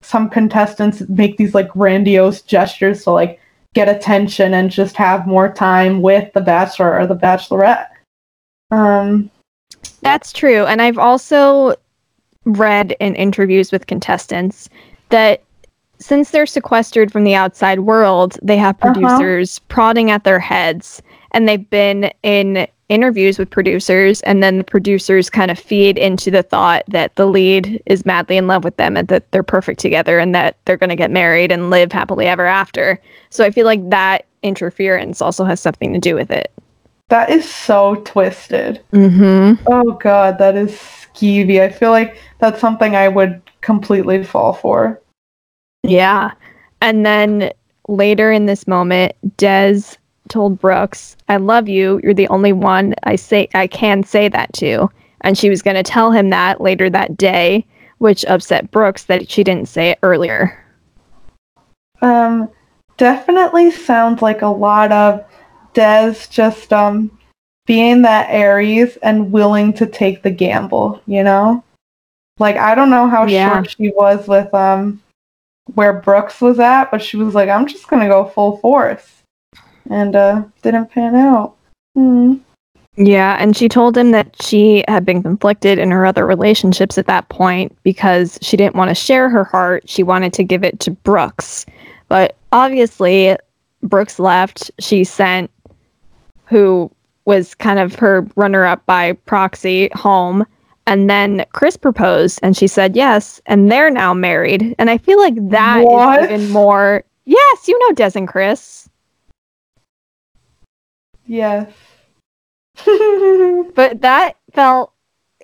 some contestants make these like grandiose gestures to like get attention and just have more time with the bachelor or the bachelorette. Um
That's true. And I've also read in interviews with contestants that since they're sequestered from the outside world, they have
Uh-huh.
producers prodding at their heads. And they've been in interviews with producers, and then the producers kind of feed into the thought that the lead is madly in love with them and that they're perfect together and that they're going to get married and live happily ever after. So I feel like that interference also has something to do with it.
that is so twisted.
Mm-hmm.
Oh god, that is skeevy. I feel like that's something I would completely fall for.
Yeah. And then later in this moment, Des told Brooks, I love you. You're the only one I say I can say that to. And she was gonna tell him that later that day, which upset Brooks that she didn't say it earlier.
Um, definitely sounds like a lot of Des just um being that Aries and willing to take the gamble, you know? Like I don't know how
Yeah.
sure she was with um where Brooks was at, but she was like, I'm just gonna go full force. And uh didn't pan out. Hmm.
Yeah, and she told him that she had been conflicted in her other relationships at that point because she didn't want to share her heart. She wanted to give it to Brooks. But obviously, Brooks left. She sent who was kind of her runner up by proxy home. And then Chris proposed and she said yes. And they're now married. And I feel like that is
What?
even more. Yes, you know Des and Chris.
Yes.
but that felt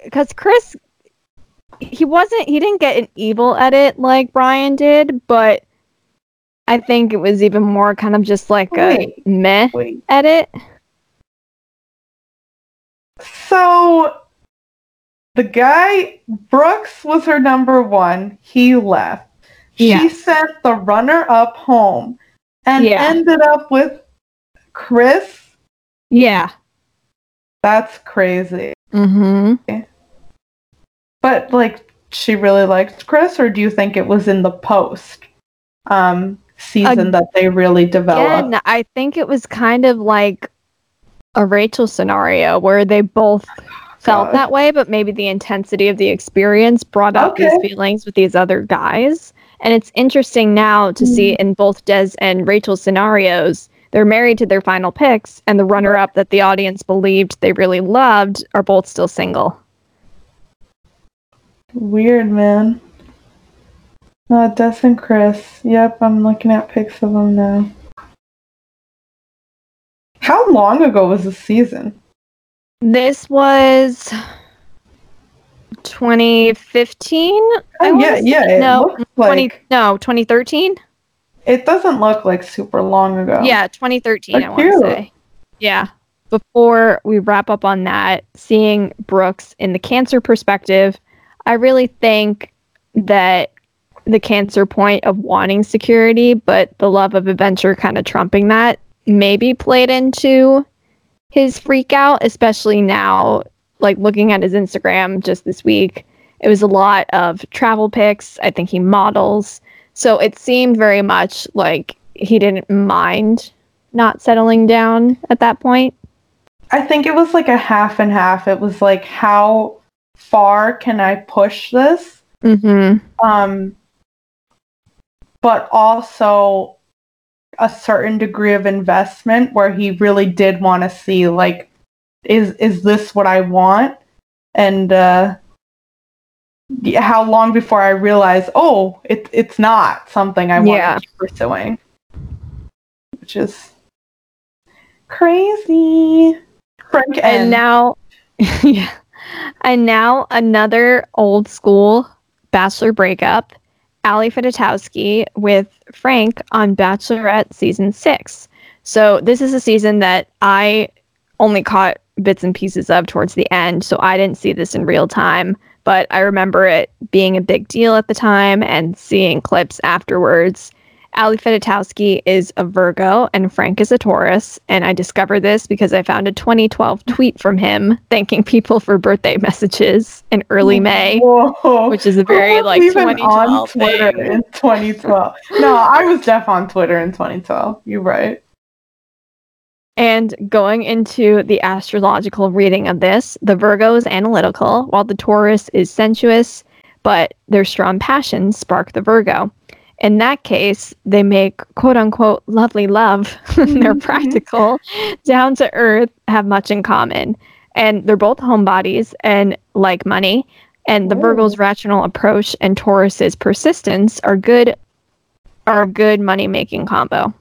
because Chris he wasn't he didn't get an evil edit like Bryan did, but I think it was even more kind of just like a
Wait.
meh
Wait.
edit.
So the guy Brooks was her number one. He left. She sent the runner up home and
Yeah.
ended up with Chris.
Yeah.
That's crazy.
Mm-hmm.
But like she really liked Chris or do you think it was in the post um season that they really developed?
Again, I think it was kind of like a Rachel scenario where they both felt
God.
that way, but maybe the intensity of the experience brought out
Okay.
these feelings with these other guys. And it's interesting now to see in both Des and Rachel's scenarios, they're married to their final picks, and the runner up that the audience believed they really loved are both still single.
Weird, man. Uh, Des and Chris. Yep, I'm looking at pics of them now. How long ago was the season?
This was 2015.
Oh, yeah, yeah.
No, 20,
like
no, 2013.
it doesn't look like super long ago.
Yeah, 2013.
They're
I want to say. Yeah. Before we wrap up on that, seeing Brooks in the cancer perspective, I really think that the cancer point of wanting security, but the love of adventure kind of trumping that, maybe played into his freak out, especially now, like looking at his Instagram just this week. It was a lot of travel pics. I think he models. So it seemed very much like he didn't mind not settling down at that point.
I think it was like a half and half. It was like how far can I push this?
Mm-hmm.
Um but also a certain degree of investment where he really did want to see like is is this what I want? And uh how long before I realize, oh, it, it's not something I want
Yeah.
to keep pursuing. Which is crazy. Frank
And
and
now, yeah. And now another old school Bachelor breakup. Ali Fedotowsky with Frank on Bachelorette season six. So this is a season that I only caught bits and pieces of towards the end, so I didn't see this in real time. But I remember it being a big deal at the time and seeing clips afterwards. Ali Fedotowsky is a Virgo and Frank is a Taurus. And I discovered this because I found a 2012 tweet from him thanking people for birthday messages in early May,
Whoa.
which is a very like
even
2012
on Twitter
thing.
in 2012. no, I was deaf on Twitter in 2012. You're right.
And going into the astrological reading of this, the Virgo is analytical, while the Taurus is sensuous, but their strong passions spark the Virgo. In that case, they make quote unquote lovely love. they're
Mhm.
practical, down to earth, have much in common. And they're both homebodies and like money. And the
Ooh.
Virgo's rational approach and Taurus's persistence are good are a good money making combo.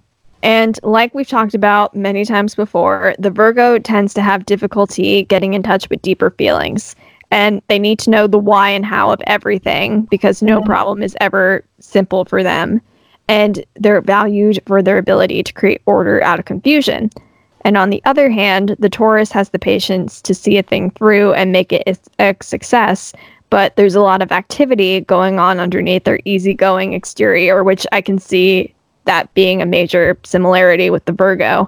And like we've talked about many times before, the Virgo tends to have difficulty getting in touch with deeper feelings. And they need to know the why and how of everything because no problem is ever simple for them. And they're valued for their ability to create order out of confusion. And on the other hand, the Taurus has the patience to see a thing through and make it a success. But there's a lot of activity going on underneath their easygoing exterior, which I can see that being a major similarity with the Virgo.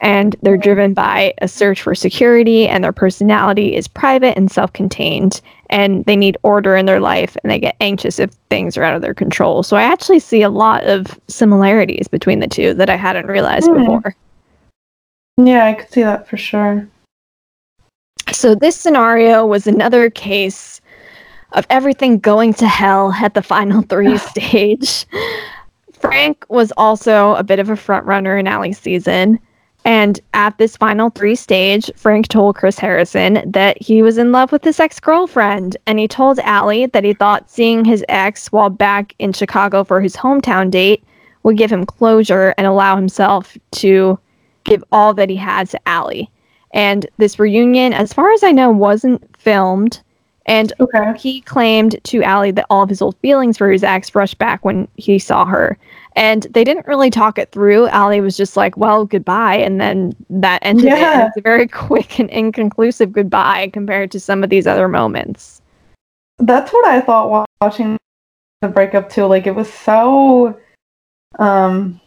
And they're driven by a search for security, and their personality is private and self contained. And they need order in their life, and they get anxious if things are out of their control. So I actually see a lot of similarities between the two that I hadn't realized
Hmm.
before.
Yeah, I could see that for sure.
So this scenario was another case of everything going to hell at the final three stage. Frank was also a bit of a front runner in Ali's season. And at this final three stage, Frank told Chris Harrison that he was in love with his ex girlfriend. And he told Ali that he thought seeing his ex while back in Chicago for his hometown date would give him closure and allow himself to give all that he had to Ali. And this reunion, as far as I know, wasn't filmed. And
Okay.
he claimed to Ali that all of his old feelings for his ex rushed back when he saw her. And they didn't really talk it through. Ali was just like, well, goodbye. And then that ended it. And It's a very quick and inconclusive goodbye compared to some of these other moments.
That's what I thought watching the breakup too. Like it was so um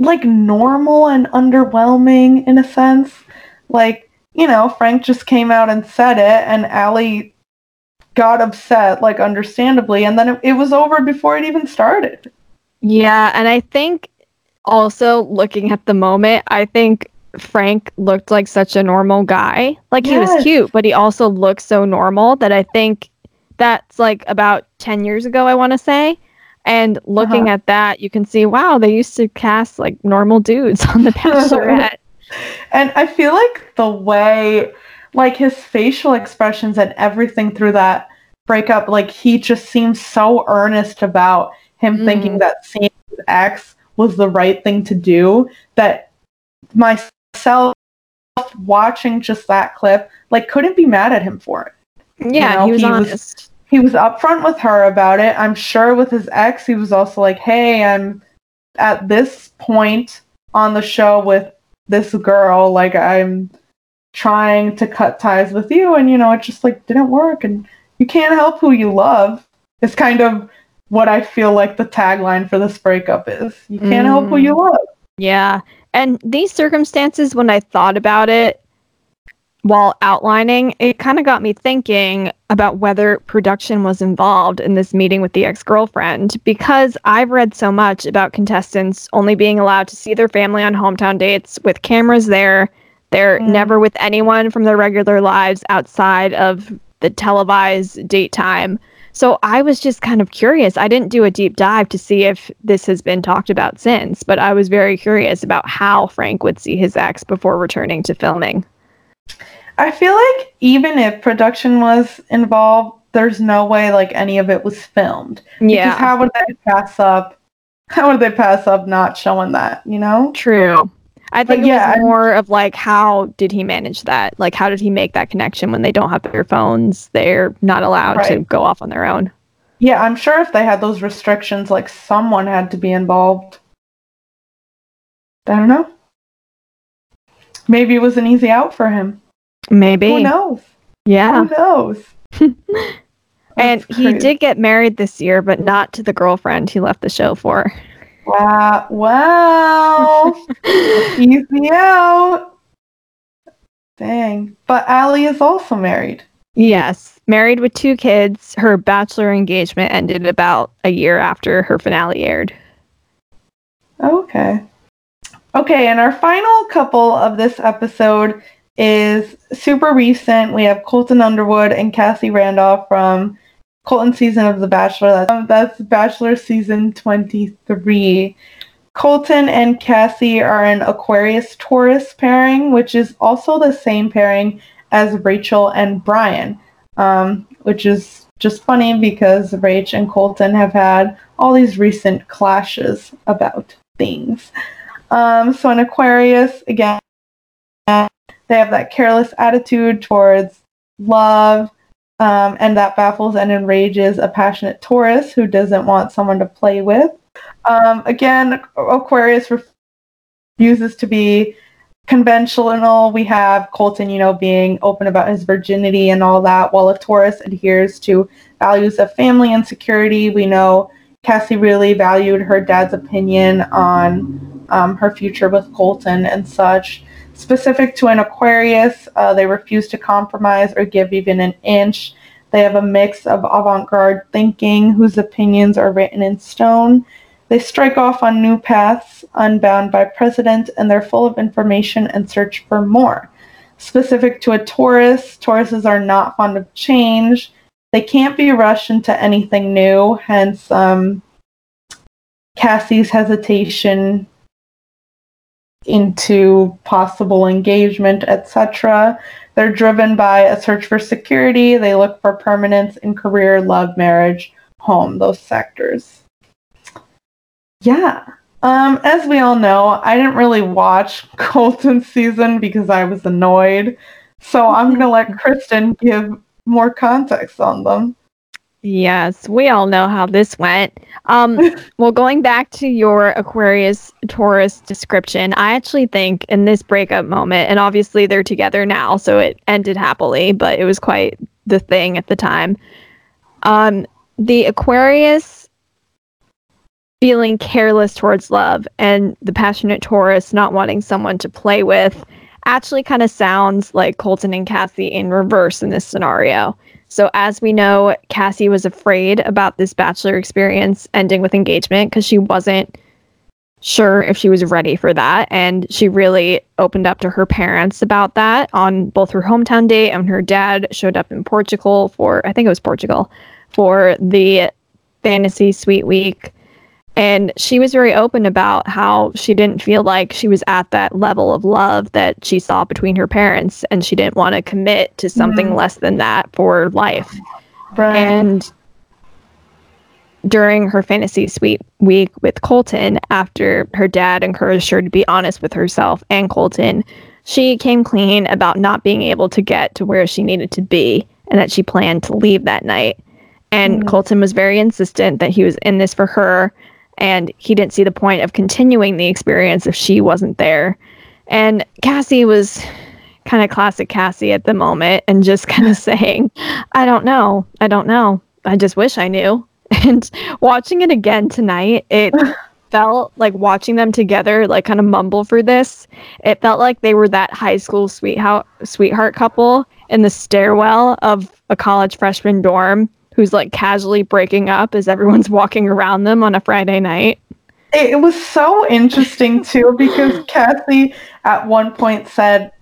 like normal and underwhelming in a sense. Like, you know, Frank just came out and said it and Ali got upset, like understandably, and then it, it was over before it even started.
Yeah. And I think also looking at the moment, I think Frank looked like such a normal guy. Like he was cute, but he also looked so normal that I think that's like about 10 years ago, I want to say. And looking uh-huh. at that, you can see, wow, they used to cast like normal dudes on The Bachelorette.
And I feel like the way, like his facial expressions and everything through that breakup, like he just seems so earnest about him
Mm.
thinking that seeing his ex was the right thing to do. That myself watching just that clip, like couldn't be mad at him for it.
Yeah,
know,
he was
he was-
honest.
he was upfront with her about it. I'm sure with his ex, he was also like, "Hey, I'm at this point on the show with this girl. Like, I'm trying to cut ties with you, and you know, it just like didn't work. And you can't help who you love. It's kind of what I feel like the tagline for this breakup is. You can't help who you love.
Yeah. And these circumstances, when I thought about it while outlining, it kind of got me thinking about whether production was involved in this meeting with the ex girlfriend because I've read so much about contestants only being allowed to see their family on hometown dates with cameras there. They're
Mm.
never with anyone from their regular lives outside of the televised date time. So I was just kind of curious. I didn't do a deep dive to see if this has been talked about since, but I was very curious about how Frank would see his ex before returning to filming.
I feel like even if production was involved, there's no way like any of it was filmed. Because how would they pass up? How would they pass up not showing that? You know?
True. I
But
think
yeah,
it
I-
was more of like how did he manage that? Like how did he make that connection when they don't have their phones? They're not allowed to go off on their own.
Yeah, I'm sure if they had those restrictions, like someone had to be involved. I don't know. Maybe it was an easy out for him.
Maybe.
Who knows?
Yeah.
Who knows?
And he did get married this year, but not to the girlfriend he left the show for.
Wow! Wow! easy out. Dang. But Ali is also married.
Yes, married with two kids. Her bachelor engagement ended about a year after her finale aired.
Okay. Okay, and our final couple of this episode is super recent. We have Colton Underwood and Cassie Randolph from Colton season of The Bachelor. That's, um, that's Bachelor season 23. Colton and Cassie are an Aquarius Taurus pairing, which is also the same pairing as Rachel and Bryan, um, which is just funny because Rach and Colton have had all these recent clashes about things. Um, so an Aquarius, again, they have that careless attitude towards love, um, and that baffles and enrages a passionate Taurus who doesn't want someone to play with. Um, again, Aquarius refuses to be conventional. We have Colton, you know, being open about his virginity and all that, while a Taurus adheres to values of family and security. We know Cassie really valued her dad's opinion on um, her future with Colton and such. Specific to an Aquarius, uh, they refuse to compromise or give even an inch. They have a mix of avant garde thinking, whose opinions are written in stone. They strike off on new paths, unbound by precedent, and they're full of information and search for more. Specific to a Taurus, Tauruses are not fond of change. They can't be rushed into anything new, hence um, Cassie's hesitation into possible engagement, etc. They're driven by a search for security. They look for permanence in career, love, marriage, home, those sectors. Yeah. Um, as we all know, I didn't really watch Colton's season because I was annoyed. So I'm going to let Kristen give more context on them.
Yes, we all know how this went. Um, well, going back to your Aquarius Taurus description, I actually think in this breakup moment, and obviously they're together now, so it ended happily, but it was quite the thing at the time. Um, the Aquarius feeling careless towards love and the passionate Taurus not wanting someone to play with actually kind of sounds like Colton and Cassie in reverse in this scenario. So, as we know, Cassie was afraid about this bachelor experience ending with engagement because she wasn't sure if she was ready for that. And she really opened up to her parents about that on both her hometown date and her dad showed up in Portugal for, I think it was Portugal, for the fantasy suite week. And she was very open about how she didn't feel like she was at that level of love that she saw between her parents, and she didn't want to commit to something
Mhm.
less than that for life.
Right.
And during her fantasy suite week with Colton, after her dad encouraged her to be honest with herself and Colton, she came clean about not being able to get to where she needed to be and that she planned to leave that night. And
Mhm.
Colton was very insistent that he was in this for her, and he didn't see the point of continuing the experience if she wasn't there. And Cassie was kind of classic Cassie at the moment and just kind of saying, I don't know. I don't know. I just wish I knew. And watching it again tonight, it felt like watching them together, like kind of mumble for this. It felt like they were that high school sweetheart sweetheart couple in the stairwell of a college freshman dorm who's like casually breaking up as everyone's walking around them on a Friday night.
It, was so interesting too because Cassie at one point said,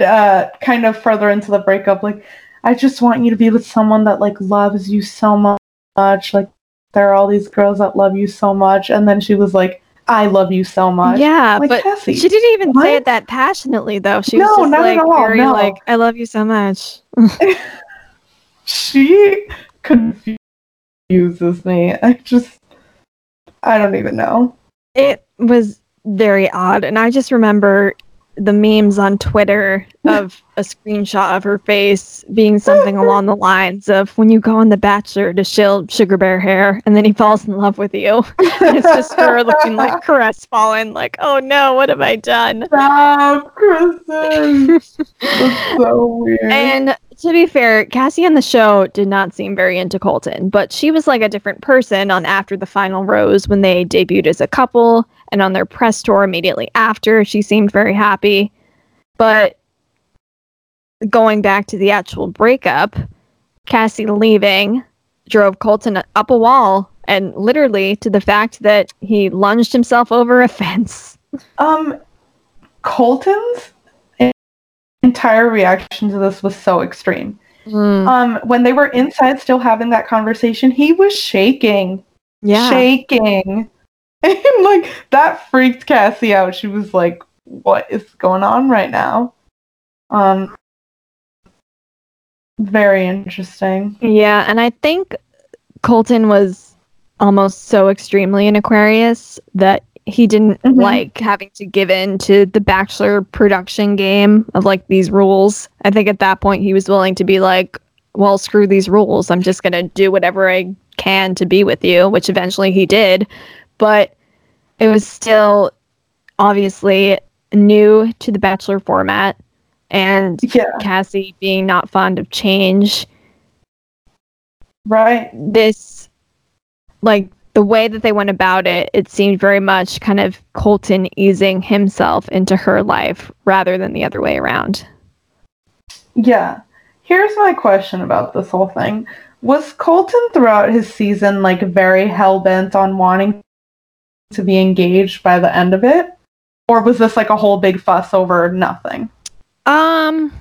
uh, kind of further into the breakup, like, I just want you to be with someone that like loves you so much. Like, there are all these girls that love you so much, and then she was like, I love you so much.
Yeah,
like
but
Cassie.
she didn't even say it that passionately though. She
No,
was just
not at
like
all,
very
no.
like, I love you so much.
she confuses me. I just, I don't even know.
It was very odd. And I just remember the memes on Twitter of a screenshot of her face being something along the lines of when you go on The Bachelor to shield Sugar Bear hair and then he falls in love with you. And it's just her looking like crestfallen, like, oh no, what have I done?
Stop, Kristen. That's so weird.
And to be fair, Cassie on the show did not seem very into Colton, but she was like a different person on After the Final Rose when they debuted as a couple, and on their press tour immediately after, she seemed very happy. But going back to the actual breakup, Cassie leaving drove Colton up a wall and literally to the fact that he lunged himself over a fence.
Um, Colton's entire reaction to this was so extreme. Um, when they were inside still having that conversation, he was shaking,
Yeah.
shaking, and like that freaked Cassie out. She was like, "What is going on right now?" Um, very interesting.
Yeah, and I think Colton was almost so extremely an Aquarius that he didn't
Mhm.
like having to give in to the Bachelor production game of like these rules. I think at that point he was willing to be like, well, screw these rules. I'm just going to do whatever I can to be with you, which eventually he did. But it was still obviously new to the Bachelor format. And
Yeah,
Cassie being not fond of change
right.
this like the way that they went about it it seemed very much kind of colton easing himself into her life rather than the other way around
Yeah. Here's my question about this whole thing. Was Colton throughout his season like very hell bent on wanting to be engaged by the end of it? Or was this like a whole big fuss over nothing?
um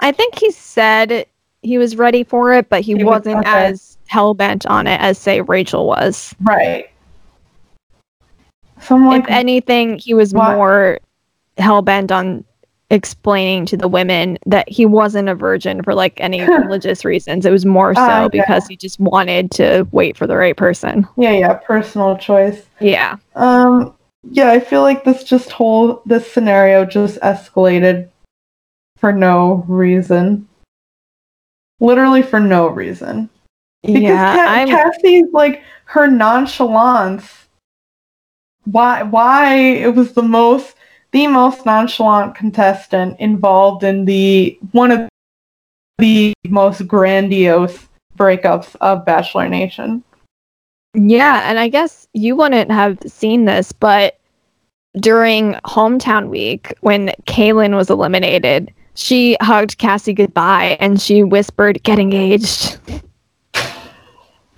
i think he said he was ready for it but he,
He was-
wasn't
okay.
as hell-bent on it as say rachel was
Right. So
if anything he was
why-
more hell-bent on explaining to the women that he wasn't a virgin for like any religious reasons it was more so
Ah, yeah.
because he just wanted to wait for the right person
yeah, yeah, personal choice.
yeah
Um, yeah, I feel like this just whole this scenario just escalated for no reason. Literally for no reason. Because
yeah,
Ca- Cassie's like her nonchalance. Why? Why it was the most, the most nonchalant contestant involved in the one of the most grandiose breakups of Bachelor Nation.
yeah, and I guess you wouldn't have seen this, but during hometown week when Caelynn was eliminated, she hugged Cassie goodbye and she whispered, "Get engaged."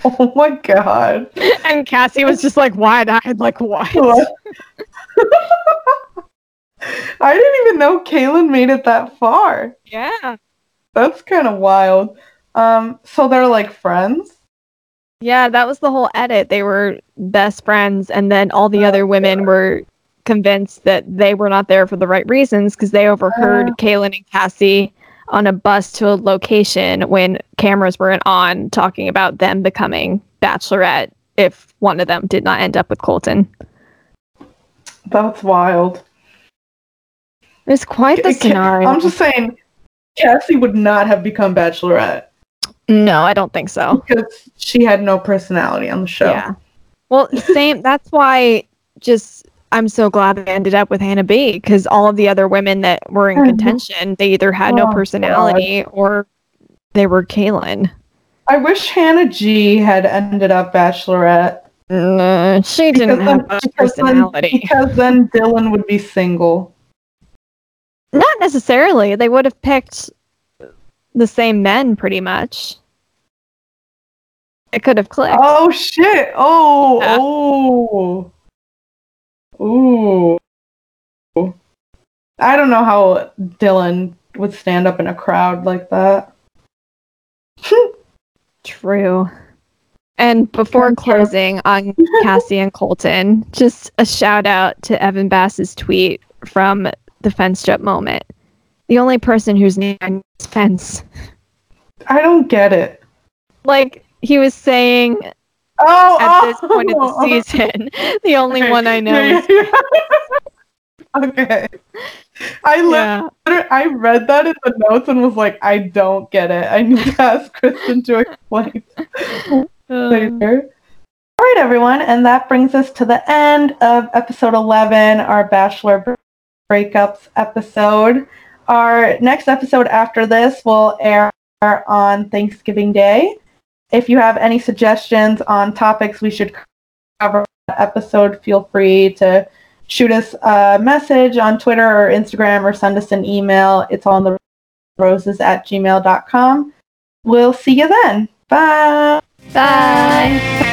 Oh my god!
And Cassie was just like wide-eyed, like what?
I didn't even know Caelynn made it that far.
Yeah,
That's kind of wild. Um, so they're like friends.
yeah, that was the whole edit. They were best friends, and then all the
Oh,
other women were convinced that they were not there for the right reasons because they overheard
Oh.
Caelynn and Cassie on a bus to a location when cameras weren't on talking about them becoming bachelorette if one of them did not end up with Colton.
That's wild.
It's quite the scenario.
I'm just saying, Cassie would not have become Bachelorette
No, I don't think so.
because she had no personality on the show.
Yeah. Well, same. That's why. Just I'm so glad they ended up with Hannah B because all of the other women that were in
Mhm.
contention, they either had no
Oh,
personality or they were Caelynn.
I wish Hannah G had ended up Bachelorette.
No, she didn't have
then-
much
because then-
personality.
because then Dylan would be single.
Not necessarily. They would have picked the same men pretty much. It could have clicked.
Oh shit! Oh,
Yeah.
oh, ooh. I don't know how Dylan would stand up in a crowd like that.
True. And before closing on Cassie and Colton, just a shout out to Evan Bass's tweet from the fence jump moment. The only person who's near is fence.
I don't get it.
Like he was saying
Oh,
at
oh,
this point of
oh,
the season, the only
okay.
one I know
Yeah, yeah, yeah. okay. I
yeah.
I read that in the notes and was like, I don't get it. I need to ask Kristen to explain. Later. All right, everyone, and that brings us to the end of episode 11, our Bachelor Breakups episode. Our next episode after this will air on Thanksgiving Day. If you have any suggestions on topics we should cover episode, feel free to shoot us a message on Twitter or Instagram or send us an email. It's all on the roses at gmail.com. We'll see you then. Bye.
Bye.